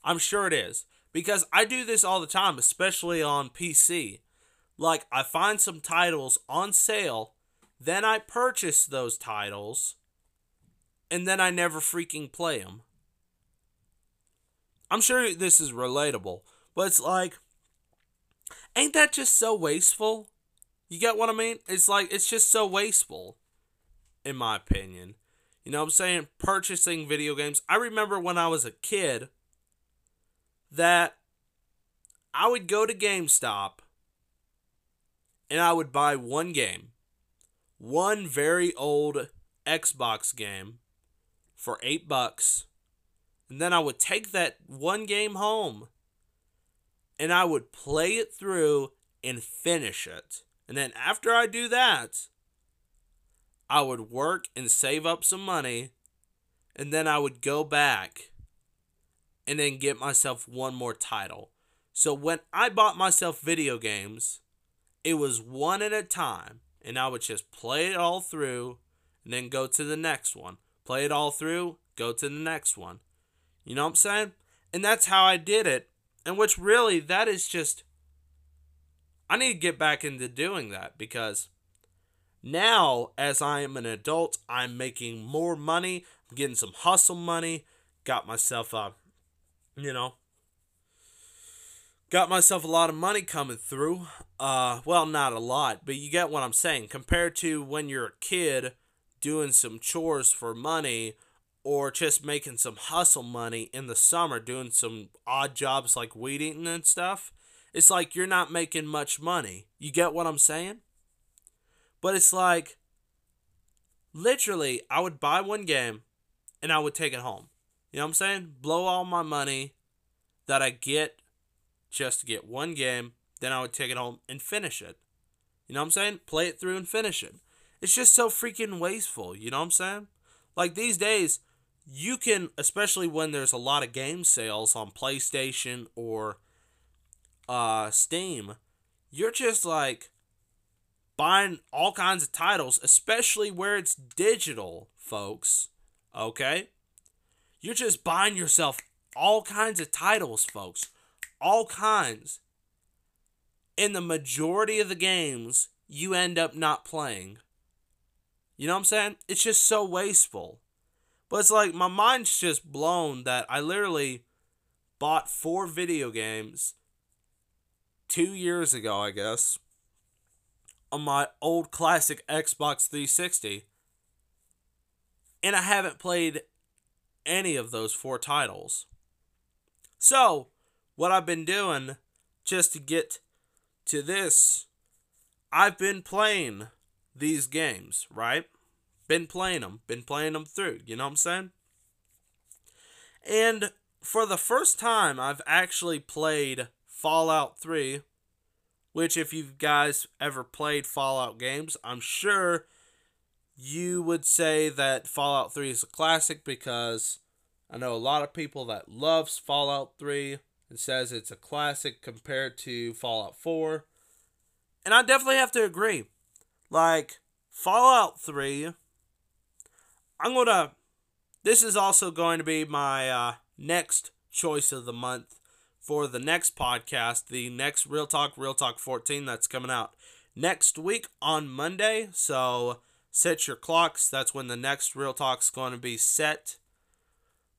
I'm sure it is. Because I do this all the time, especially on PC. Like, I find some titles on sale, then I purchase those titles, and then I never freaking play them. I'm sure this is relatable, but it's like, ain't that just so wasteful? You get what I mean? It's like, it's just so wasteful, in my opinion. You know what I'm saying? Purchasing video games. I remember when I was a kid that I would go to GameStop and I would buy one game, one very old Xbox game for eight bucks and then I would take that one game home and I would play it through and finish it. And then after I do that, I would work and save up some money and then I would go back and then get myself one more title. So when I bought myself video games, it was one at a time and I would just play it all through and then go to the next one. Play it all through, go to the next one. You know what I'm saying? And that's how I did it. And which really, that is just. I need to get back into doing that because now, as I am an adult, I'm making more money. I'm getting some hustle money. Got myself a, you know, got myself a lot of money coming through. Uh, well, not a lot, but you get what I'm saying. Compared to when you're a kid doing some chores for money or just making some hustle money in the summer doing some odd jobs like weed eating and stuff, it's like you're not making much money. You get what I'm saying? But it's like literally I would buy one game and I would take it home. You know what I'm saying? Blow all my money that I get just to get one game, then I would take it home and finish it. You know what I'm saying? Play it through and finish it. It's just so freaking wasteful, you know what I'm saying? Like these days, you can, especially when there's a lot of game sales on PlayStation or uh, Steam, you're just like buying all kinds of titles, especially where it's digital, folks. Okay? You're just buying yourself all kinds of titles, folks. All kinds. In the majority of the games, you end up not playing. You know what I'm saying? It's just so wasteful. But it's like my mind's just blown that I literally bought four video games two years ago, I guess, on my old classic Xbox 360. And I haven't played any of those four titles. So, what I've been doing just to get to this, I've been playing these games, right? Been playing them, been playing them through, you know what I'm saying? And for the first time, I've actually played Fallout 3, which, if you guys ever played Fallout games, I'm sure you would say that Fallout 3 is a classic because I know a lot of people that loves Fallout 3 and says it's a classic compared to Fallout 4. And I definitely have to agree. Like Fallout 3 I'm going to this is also going to be my uh, next choice of the month for the next podcast, the next Real Talk Real Talk 14 that's coming out next week on Monday. So set your clocks. That's when the next Real Talk's going to be set.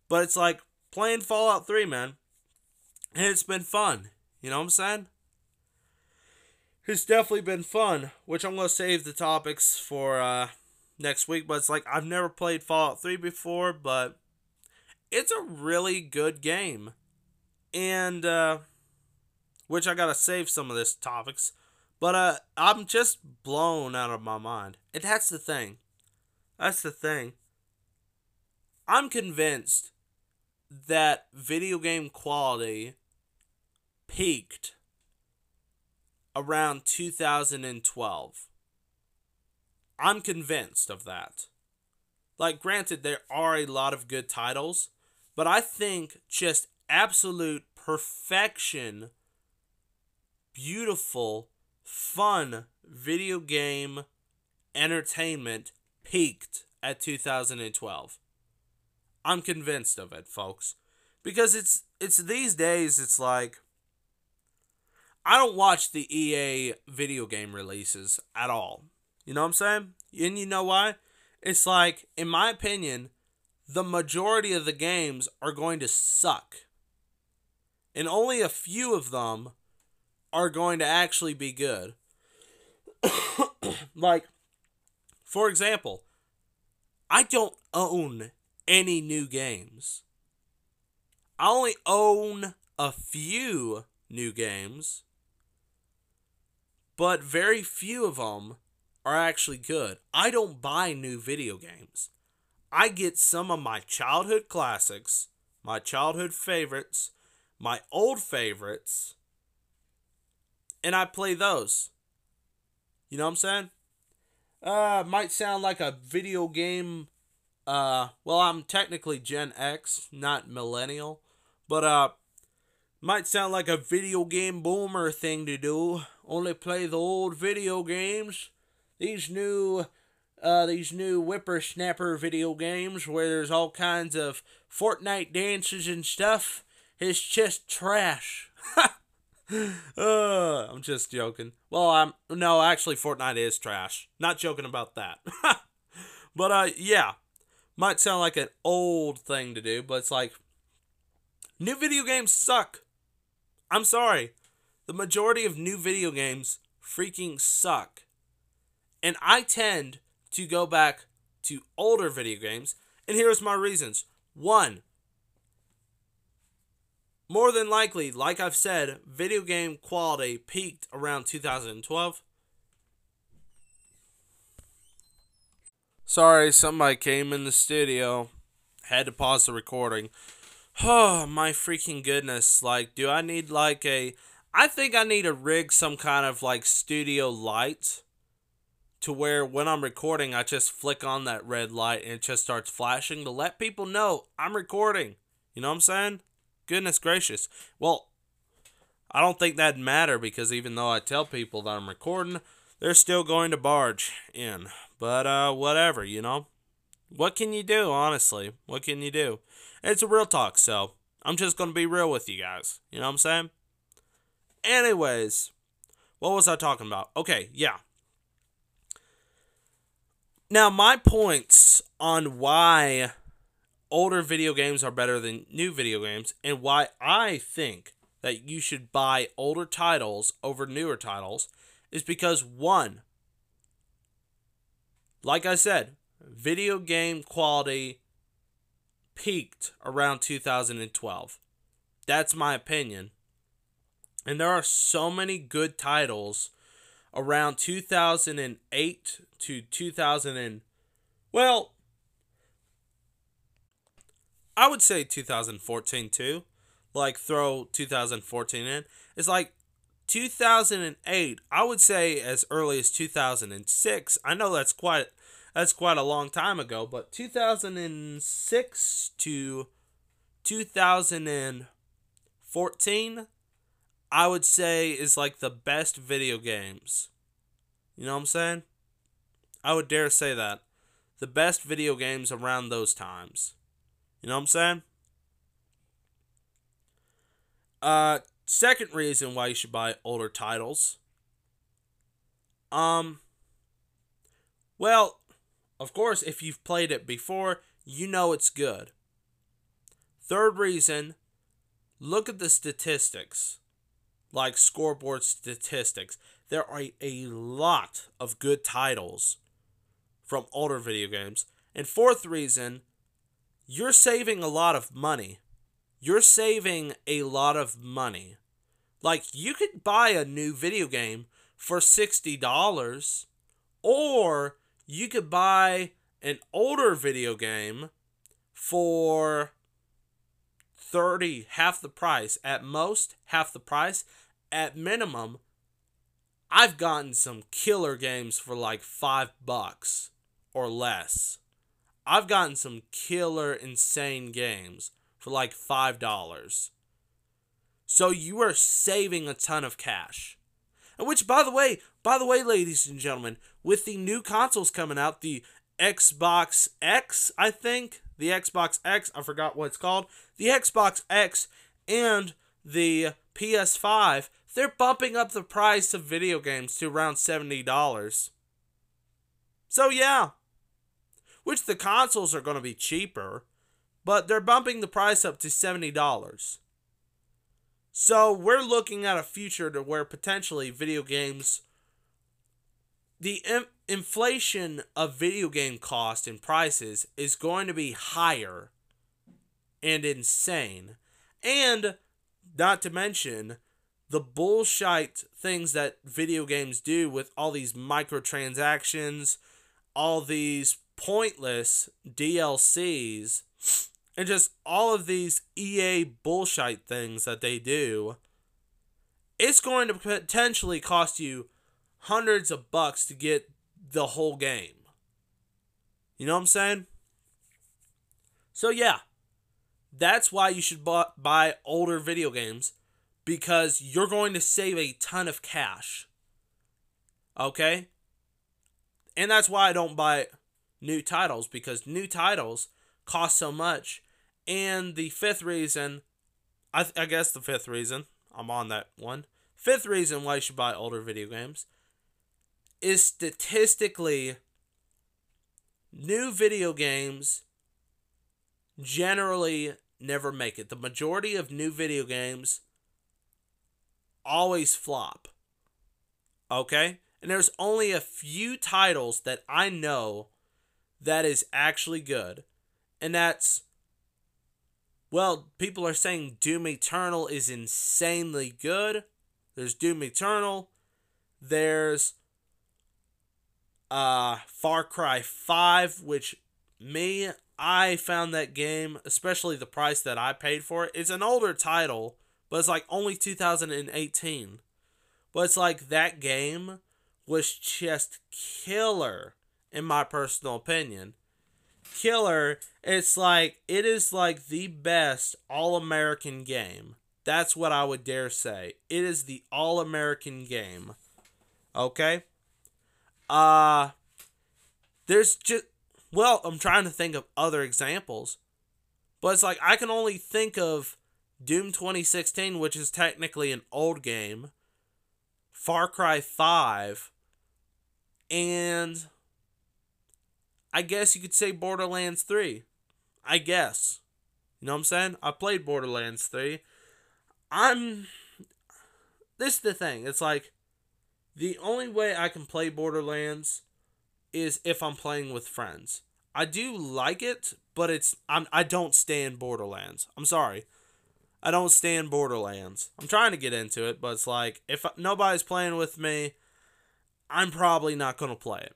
But it's like playing Fallout 3, man. And it's been fun. You know what I'm saying? It's definitely been fun, which I'm going to save the topics for uh, next week. But it's like I've never played Fallout 3 before, but it's a really good game. And, uh, which I got to save some of this topics but uh, I'm just blown out of my mind. And that's the thing. That's the thing. I'm convinced that video game quality peaked around 2012. I'm convinced of that. Like, granted, there are a lot of good titles, but I think just absolute perfection, beautiful fun video game entertainment peaked at 2012. I'm convinced of it, folks. Because it's it's these days it's like I don't watch the EA video game releases at all. You know what I'm saying? And you know why? It's like in my opinion, the majority of the games are going to suck. And only a few of them are going to actually be good. (coughs) like, for example, I don't own any new games. I only own a few new games, but very few of them are actually good. I don't buy new video games. I get some of my childhood classics, my childhood favorites, my old favorites, and I play those. You know what I'm saying? Uh, might sound like a video game. Uh, well, I'm technically Gen X, not millennial, but uh, might sound like a video game boomer thing to do. Only play the old video games. These new, uh, these new whippersnapper video games where there's all kinds of Fortnite dances and stuff. It's just trash. (laughs) uh, I'm just joking. Well, I'm no, actually, Fortnite is trash. Not joking about that. (laughs) but uh, yeah, might sound like an old thing to do, but it's like new video games suck. I'm sorry, the majority of new video games freaking suck, and I tend to go back to older video games. And here's my reasons. One, more than likely, like I've said, video game quality peaked around 2012. Sorry, somebody came in the studio. Had to pause the recording. (sighs) Oh, my freaking goodness. Like, do I need like a. I think I need to rig some kind of like studio light to where when I'm recording, I just flick on that red light and it just starts flashing to let people know I'm recording. You know what I'm saying? Goodness gracious. Well, I don't think that'd matter because even though I tell people that I'm recording, they're still going to barge in. But uh whatever, you know. What can you do, honestly? What can you do? It's a real talk, so I'm just going to be real with you guys. You know what I'm saying? Anyways, what was I talking about? Okay, yeah. Now, my points on why older video games are better than new video games and why I think that you should buy older titles over newer titles is because one like I said, video game quality peaked around 2012. That's my opinion. And there are so many good titles around 2008 to 2000 and well, I would say 2014 too. Like throw 2014 in. It's like 2008. I would say as early as 2006. I know that's quite that's quite a long time ago, but 2006 to 2014 I would say is like the best video games. You know what I'm saying? I would dare say that. The best video games around those times. You know what I'm saying? Uh second reason why you should buy older titles. Um well, of course, if you've played it before, you know it's good. Third reason, look at the statistics like scoreboard statistics. There are a lot of good titles from older video games. And fourth reason, you're saving a lot of money. You're saving a lot of money. Like you could buy a new video game for $60 or you could buy an older video game for 30 half the price. At most half the price. At minimum i've gotten some killer games for like five bucks or less. I've gotten some killer insane games for like five dollars. So you are saving a ton of cash. And which by the way by the way ladies and gentlemen with the new consoles coming out the xbox x i think the xbox x i forgot what it's called the Xbox X and the PS5, they're bumping up the price of video games to around $70. So, yeah. Which the consoles are going to be cheaper, but they're bumping the price up to $70. So, we're looking at a future to where potentially video games the in- inflation of video game cost and prices is going to be higher and insane. And not to mention the bullshit things that video games do with all these microtransactions, all these pointless DLCs, and just all of these EA bullshit things that they do. It's going to potentially cost you hundreds of bucks to get the whole game. You know what I'm saying? So, yeah, that's why you should buy older video games because you're going to save a ton of cash. Okay? And that's why I don't buy new titles because new titles cost so much. And the fifth reason, I, th- I guess the fifth reason, I'm on that one. Fifth reason why you should buy older video games is statistically new video games generally never make it. The majority of new video games always flop. Okay? And there's only a few titles that I know that is actually good. And that's well, people are saying Doom Eternal is insanely good. There's Doom Eternal. There's uh Far Cry 5 which me I found that game, especially the price that I paid for it. It's an older title, but it's like only 2018. But it's like that game was just killer, in my personal opinion. Killer, it's like, it is like the best All American game. That's what I would dare say. It is the All American game. Okay? Uh, there's just well, I'm trying to think of other examples. But it's like I can only think of Doom 2016, which is technically an old game, Far Cry 5, and I guess you could say Borderlands 3. I guess. You know what I'm saying? I played Borderlands 3. I'm. This is the thing. It's like the only way I can play Borderlands is if I'm playing with friends. I do like it, but it's I'm I don't stand Borderlands. I'm sorry. I don't stand Borderlands. I'm trying to get into it, but it's like if nobody's playing with me, I'm probably not going to play it.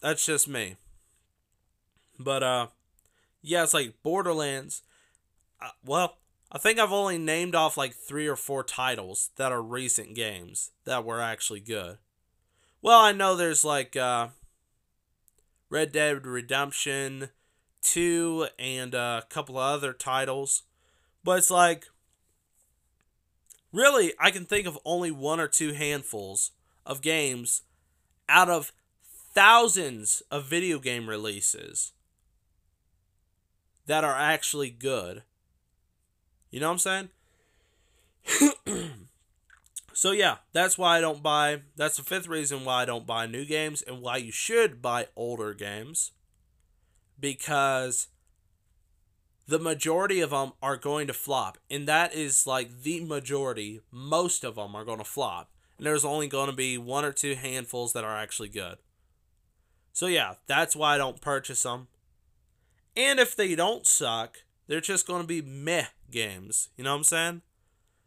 That's just me. But uh yeah, it's like Borderlands. Uh, well, I think I've only named off like 3 or 4 titles that are recent games that were actually good. Well, I know there's like uh Red Dead Redemption 2 and a couple of other titles. But it's like really I can think of only one or two handfuls of games out of thousands of video game releases that are actually good. You know what I'm saying? (clears throat) so yeah, that's why I don't buy that's the fifth reason why I don't buy new games and why you should buy older games. Because the majority of them are going to flop and that is like the majority most of them are going to flop. And there's only going to be one or two handfuls that are actually good. So yeah that's why i don't purchase them and if they don't suck they're just going to be meh games. You know what i'm saying?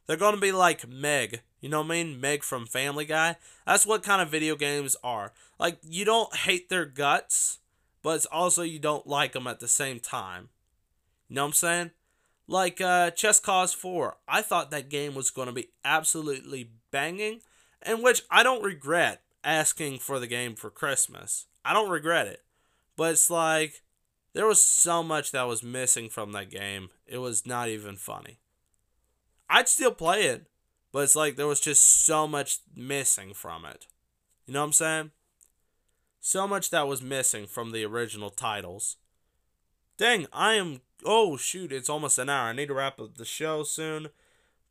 They're going to be like meg. You know what i mean? Meg from family guy. That's what kind of video games are. Like you don't hate their guts but it's also you don't like them at the same time. You know what I'm saying? Like uh, Just Cause 4, I thought that game was going to be absolutely banging, and which I don't regret asking for the game for Christmas. I don't regret it. But it's like, there was so much that was missing from that game. It was not even funny. I'd still play it, but it's like there was just so much missing from it. You know what I'm saying? So much that was missing from the original titles. Dang, I am oh shoot, it's almost an hour. I need to wrap up the show soon.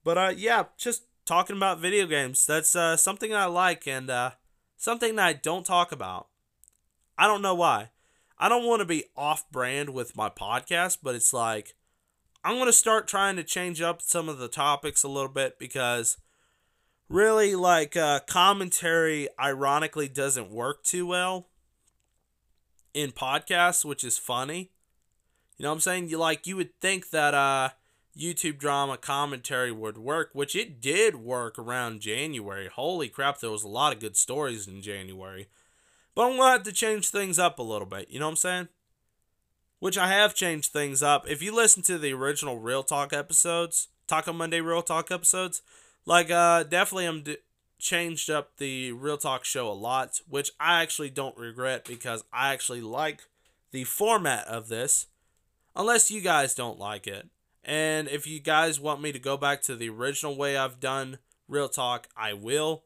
But uh yeah, just talking about video games. That's uh something I like and uh something that I don't talk about. I don't know why. I don't want to be off brand with my podcast, but it's like I'm going to start trying to change up some of the topics a little bit because really like uh commentary ironically doesn't work too well in podcasts, which is funny. You know what I'm saying? You like you would think that uh YouTube drama commentary would work, which it did work around January. Holy crap, there was a lot of good stories in January. But I'm gonna have to change things up a little bit, you know what I'm saying? Which I have changed things up. If you listen to the original Real Talk episodes, Taco Monday Real Talk episodes, like uh definitely I'm d- changed up the Real Talk show a lot, which I actually don't regret because I actually like the format of this unless you guys don't like it. And if you guys want me to go back to the original way I've done Real Talk, I will.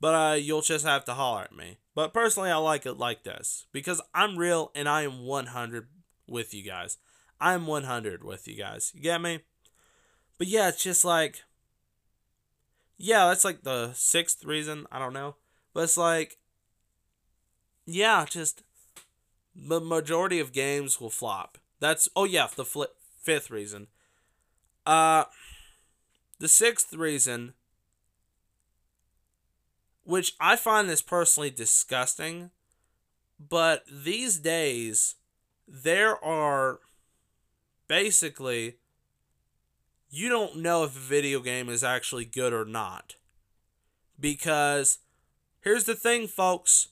But uh, you'll just have to holler at me. But personally, I like it like this because I'm real and I am 100 with you guys. I'm 100 with you guys. You get me? But yeah, it's just like, yeah, that's like the sixth reason. I don't know. But it's like, yeah, just the majority of games will flop. That's oh yeah, the fl- fifth reason. Uh the sixth reason which I find this personally disgusting, but these days there are basically you don't know if a video game is actually good or not. Because here's the thing, folks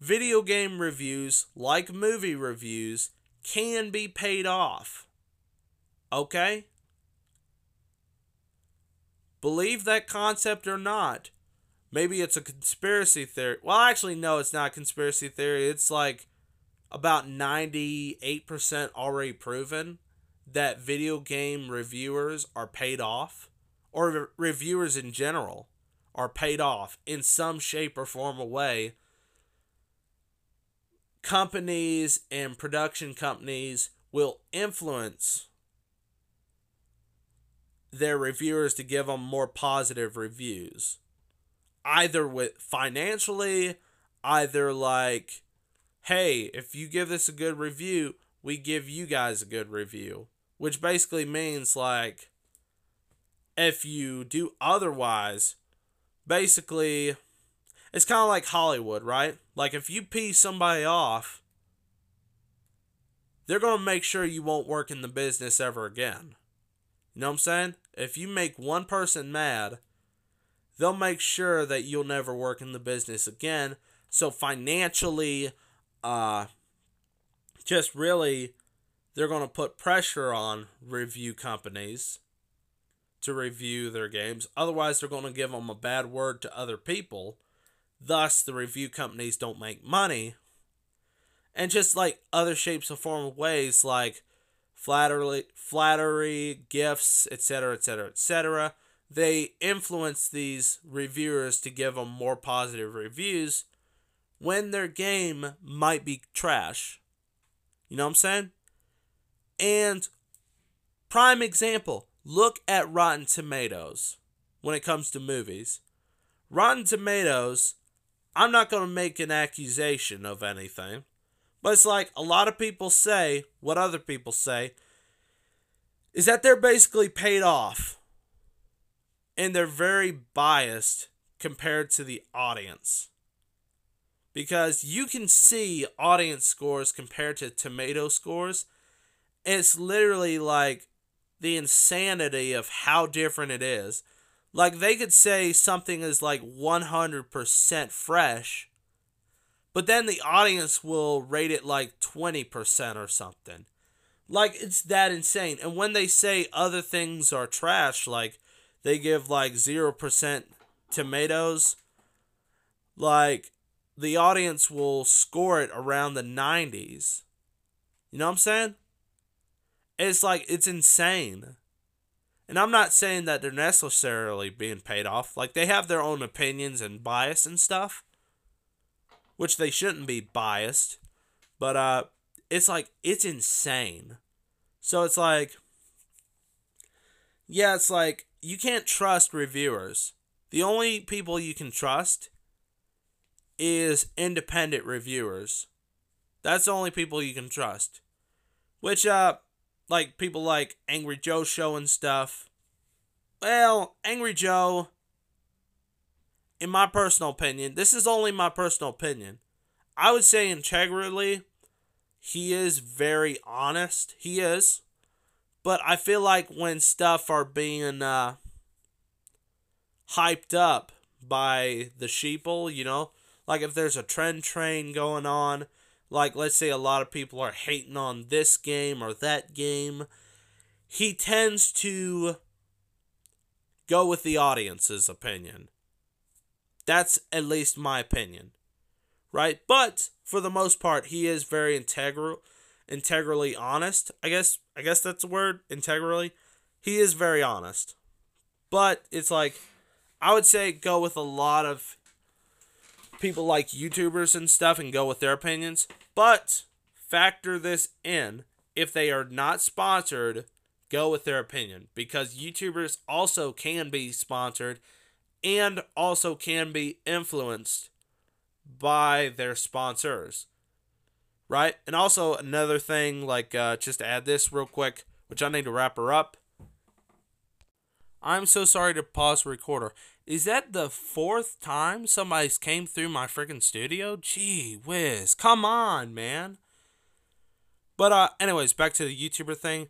video game reviews, like movie reviews, can be paid off. Okay? Believe that concept or not. Maybe it's a conspiracy theory. Well, actually, no, it's not a conspiracy theory. It's like about 98% already proven that video game reviewers are paid off, or re- reviewers in general are paid off in some shape or form or way companies and production companies will influence their reviewers to give them more positive reviews either with financially either like hey if you give this a good review we give you guys a good review which basically means like if you do otherwise basically it's kind of like Hollywood, right? Like if you pee somebody off, they're going to make sure you won't work in the business ever again. You know what I'm saying? If you make one person mad, they'll make sure that you'll never work in the business again. So financially, uh, just really, they're going to put pressure on review companies to review their games. Otherwise, they're going to give them a bad word to other people Thus, the review companies don't make money. and just like other shapes of form of ways like flattery, flattery, gifts, etc., etc., etc. They influence these reviewers to give them more positive reviews when their game might be trash. You know what I'm saying? And prime example, look at Rotten Tomatoes when it comes to movies. Rotten Tomatoes, I'm not going to make an accusation of anything, but it's like a lot of people say, what other people say, is that they're basically paid off and they're very biased compared to the audience. Because you can see audience scores compared to tomato scores. It's literally like the insanity of how different it is. Like they could say something is like 100% fresh, but then the audience will rate it like 20% or something. Like it's that insane. And when they say other things are trash, like they give like 0% tomatoes, like the audience will score it around the 90s. You know what I'm saying? It's like it's insane. And I'm not saying that they're necessarily being paid off. Like they have their own opinions and bias and stuff, which they shouldn't be biased. But uh it's like it's insane. So it's like yeah, it's like you can't trust reviewers. The only people you can trust is independent reviewers. That's the only people you can trust. Which uh like people like Angry Joe Show and stuff. Well, Angry Joe, in my personal opinion, this is only my personal opinion. I would say integrally, he is very honest. He is. But I feel like when stuff are being uh, hyped up by the sheeple, you know, like if there's a trend train going on, like let's say a lot of people are hating on this game or that game, he tends to go with the audience's opinion. That's at least my opinion. Right? But for the most part, he is very integral integrally honest. I guess I guess that's the word, integrally. He is very honest. But it's like I would say go with a lot of people like YouTubers and stuff and go with their opinions. But factor this in if they are not sponsored, go with their opinion because YouTubers also can be sponsored and also can be influenced by their sponsors. Right? And also another thing like uh, just to add this real quick, which I need to wrap her up. I'm so sorry to pause the recorder. Is that the fourth time somebody's came through my freaking studio? Gee whiz. Come on, man. But uh anyways, back to the YouTuber thing.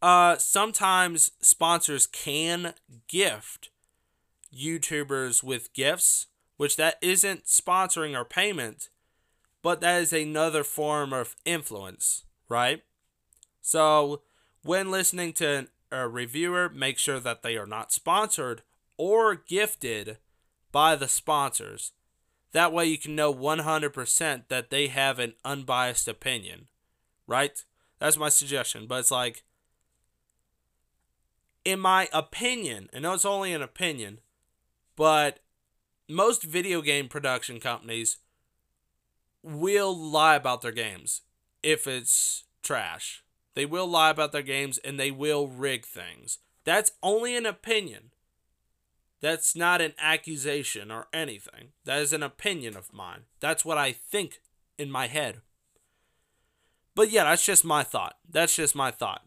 Uh sometimes sponsors can gift YouTubers with gifts, which that isn't sponsoring or payment, but that is another form of influence, right? So, when listening to a reviewer, make sure that they are not sponsored or gifted by the sponsors. That way you can know 100% that they have an unbiased opinion, right? That's my suggestion. But it's like, in my opinion, know it's only an opinion, but most video game production companies will lie about their games if it's trash. They will lie about their games and they will rig things. That's only an opinion. That's not an accusation or anything. That is an opinion of mine. That's what I think in my head. But yeah, that's just my thought. That's just my thought.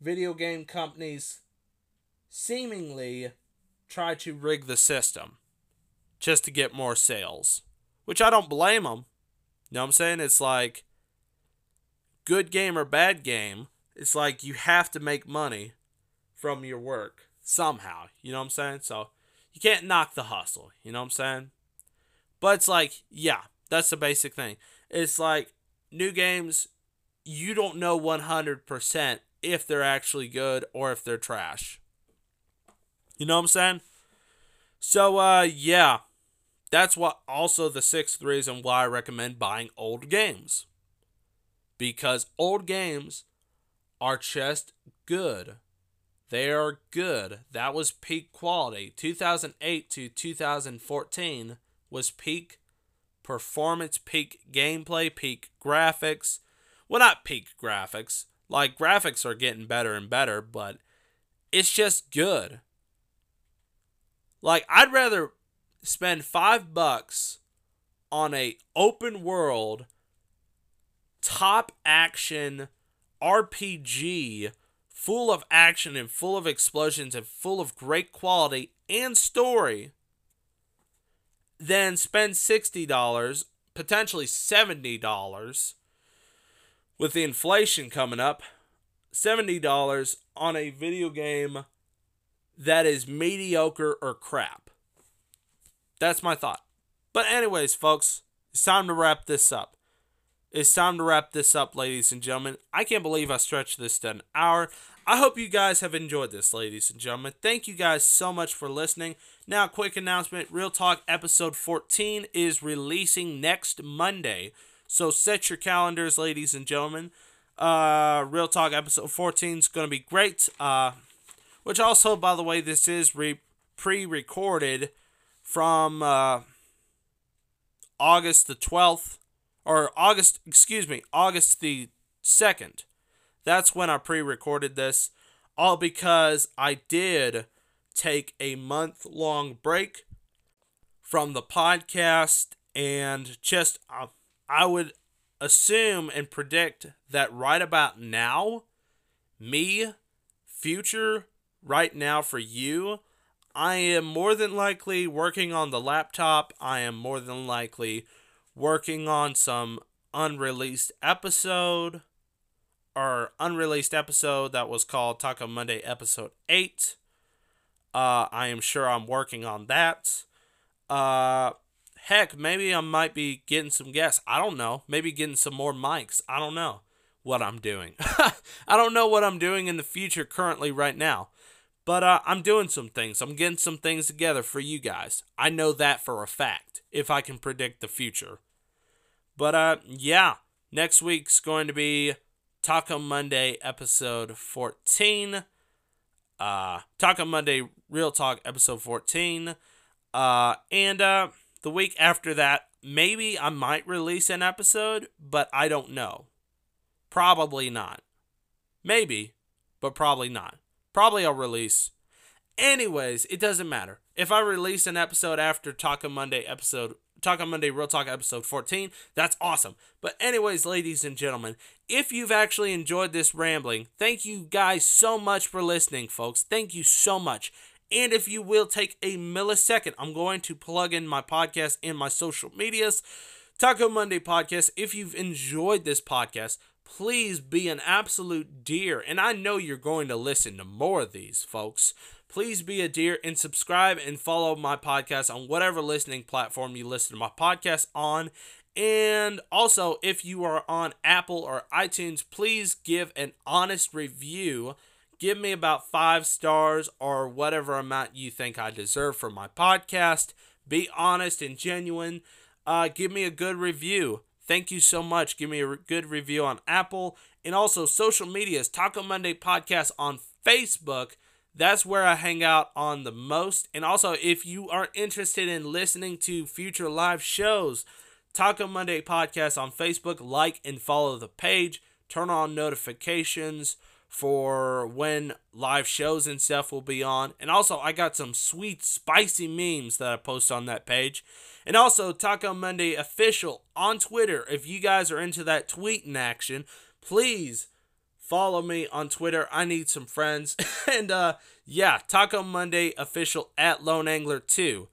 Video game companies seemingly try to rig the system just to get more sales, which I don't blame them. You know what I'm saying? It's like good game or bad game, it's like you have to make money from your work somehow. You know what I'm saying? So you can't knock the hustle. You know what I'm saying? But it's like, yeah, that's the basic thing. It's like new games, you don't know 100% if they're actually good or if they're trash. You know what I'm saying? So, uh, yeah, That's what also the sixth reason why I recommend buying old games. Because old games are just good. They are good. That was peak quality. 2008 to 2014 was peak performance, peak gameplay, peak graphics. Well, not peak graphics. Like, graphics are getting better and better, but it's just good. Like, I'd rather spend five bucks on a open world top action RPG full of action and full of explosions and full of great quality and story then spend $60 potentially $70 with the inflation coming up $70 on a video game that is mediocre or crap that's my thought. But, anyways, folks, it's time to wrap this up. It's time to wrap this up, ladies and gentlemen. I can't believe I stretched this to an hour. I hope you guys have enjoyed this, ladies and gentlemen. Thank you guys so much for listening. Now, quick announcement Real Talk episode 14 is releasing next Monday. So set your calendars, ladies and gentlemen. Uh, Real Talk episode 14 is going to be great. Uh, which also, by the way, this is re- pre recorded from uh, August the 12th, or August, excuse me, August the 2nd. That's when I pre recorded this, all because I did take a month long break from the podcast and just, uh, I would assume and predict that right about now, me, future, right now for you, I am more than likely working on the laptop. I am more than likely working on some unreleased episode or unreleased episode that was called Taco Monday episode 8. Uh, I am sure I'm working on that. Uh, heck, maybe I might be getting some guests. I don't know. Maybe getting some more mics. I don't know what I'm doing. (laughs) I don't know what I'm doing in the future currently right now. But uh, I'm doing some things. I'm getting some things together for you guys. I know that for a fact, if I can predict the future. But uh, yeah, next week's going to be Taco Monday episode 14. Uh, Taco Monday Real Talk episode 14. Uh, and uh, the week after that, maybe I might release an episode, but I don't know. Probably not. Maybe, but probably not. Probably I'll release. Anyways, it doesn't matter. If I release an episode after Taco Monday episode Taco Monday Real Talk episode 14, that's awesome. But anyways, ladies and gentlemen, if you've actually enjoyed this rambling, thank you guys so much for listening, folks. Thank you so much. And if you will take a millisecond, I'm going to plug in my podcast and my social medias. Taco Monday podcast. If you've enjoyed this podcast, please be an absolute dear. And I know you're going to listen to more of these, folks. Please be a dear and subscribe and follow my podcast on whatever listening platform you listen to my podcast on. And also, if you are on Apple or iTunes, please give an honest review. Give me about five stars or whatever amount you think I deserve for my podcast. Be honest and genuine. Uh, give me a good review. Thank you so much. Give me a good review on Apple and also social medias. Taco Monday Podcast on Facebook. That's where I hang out on the most. And also, if you are interested in listening to future live shows, Taco Monday Podcast on Facebook, like and follow the page. Turn on notifications for when live shows and stuff will be on. And also, I got some sweet, spicy memes that I post on that page. And also, Taco Monday official on Twitter. If you guys are into that tweeting action, please follow me on Twitter. I need some friends. (laughs) and uh yeah, Taco Monday official at Lone Angler 2.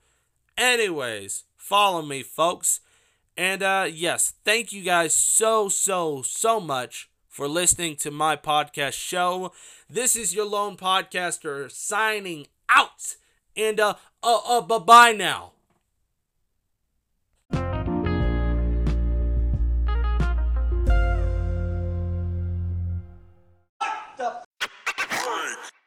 Anyways, follow me, folks. And uh yes, thank you guys so so so much for listening to my podcast show. This is your lone podcaster signing out. And uh uh uh bye bye now.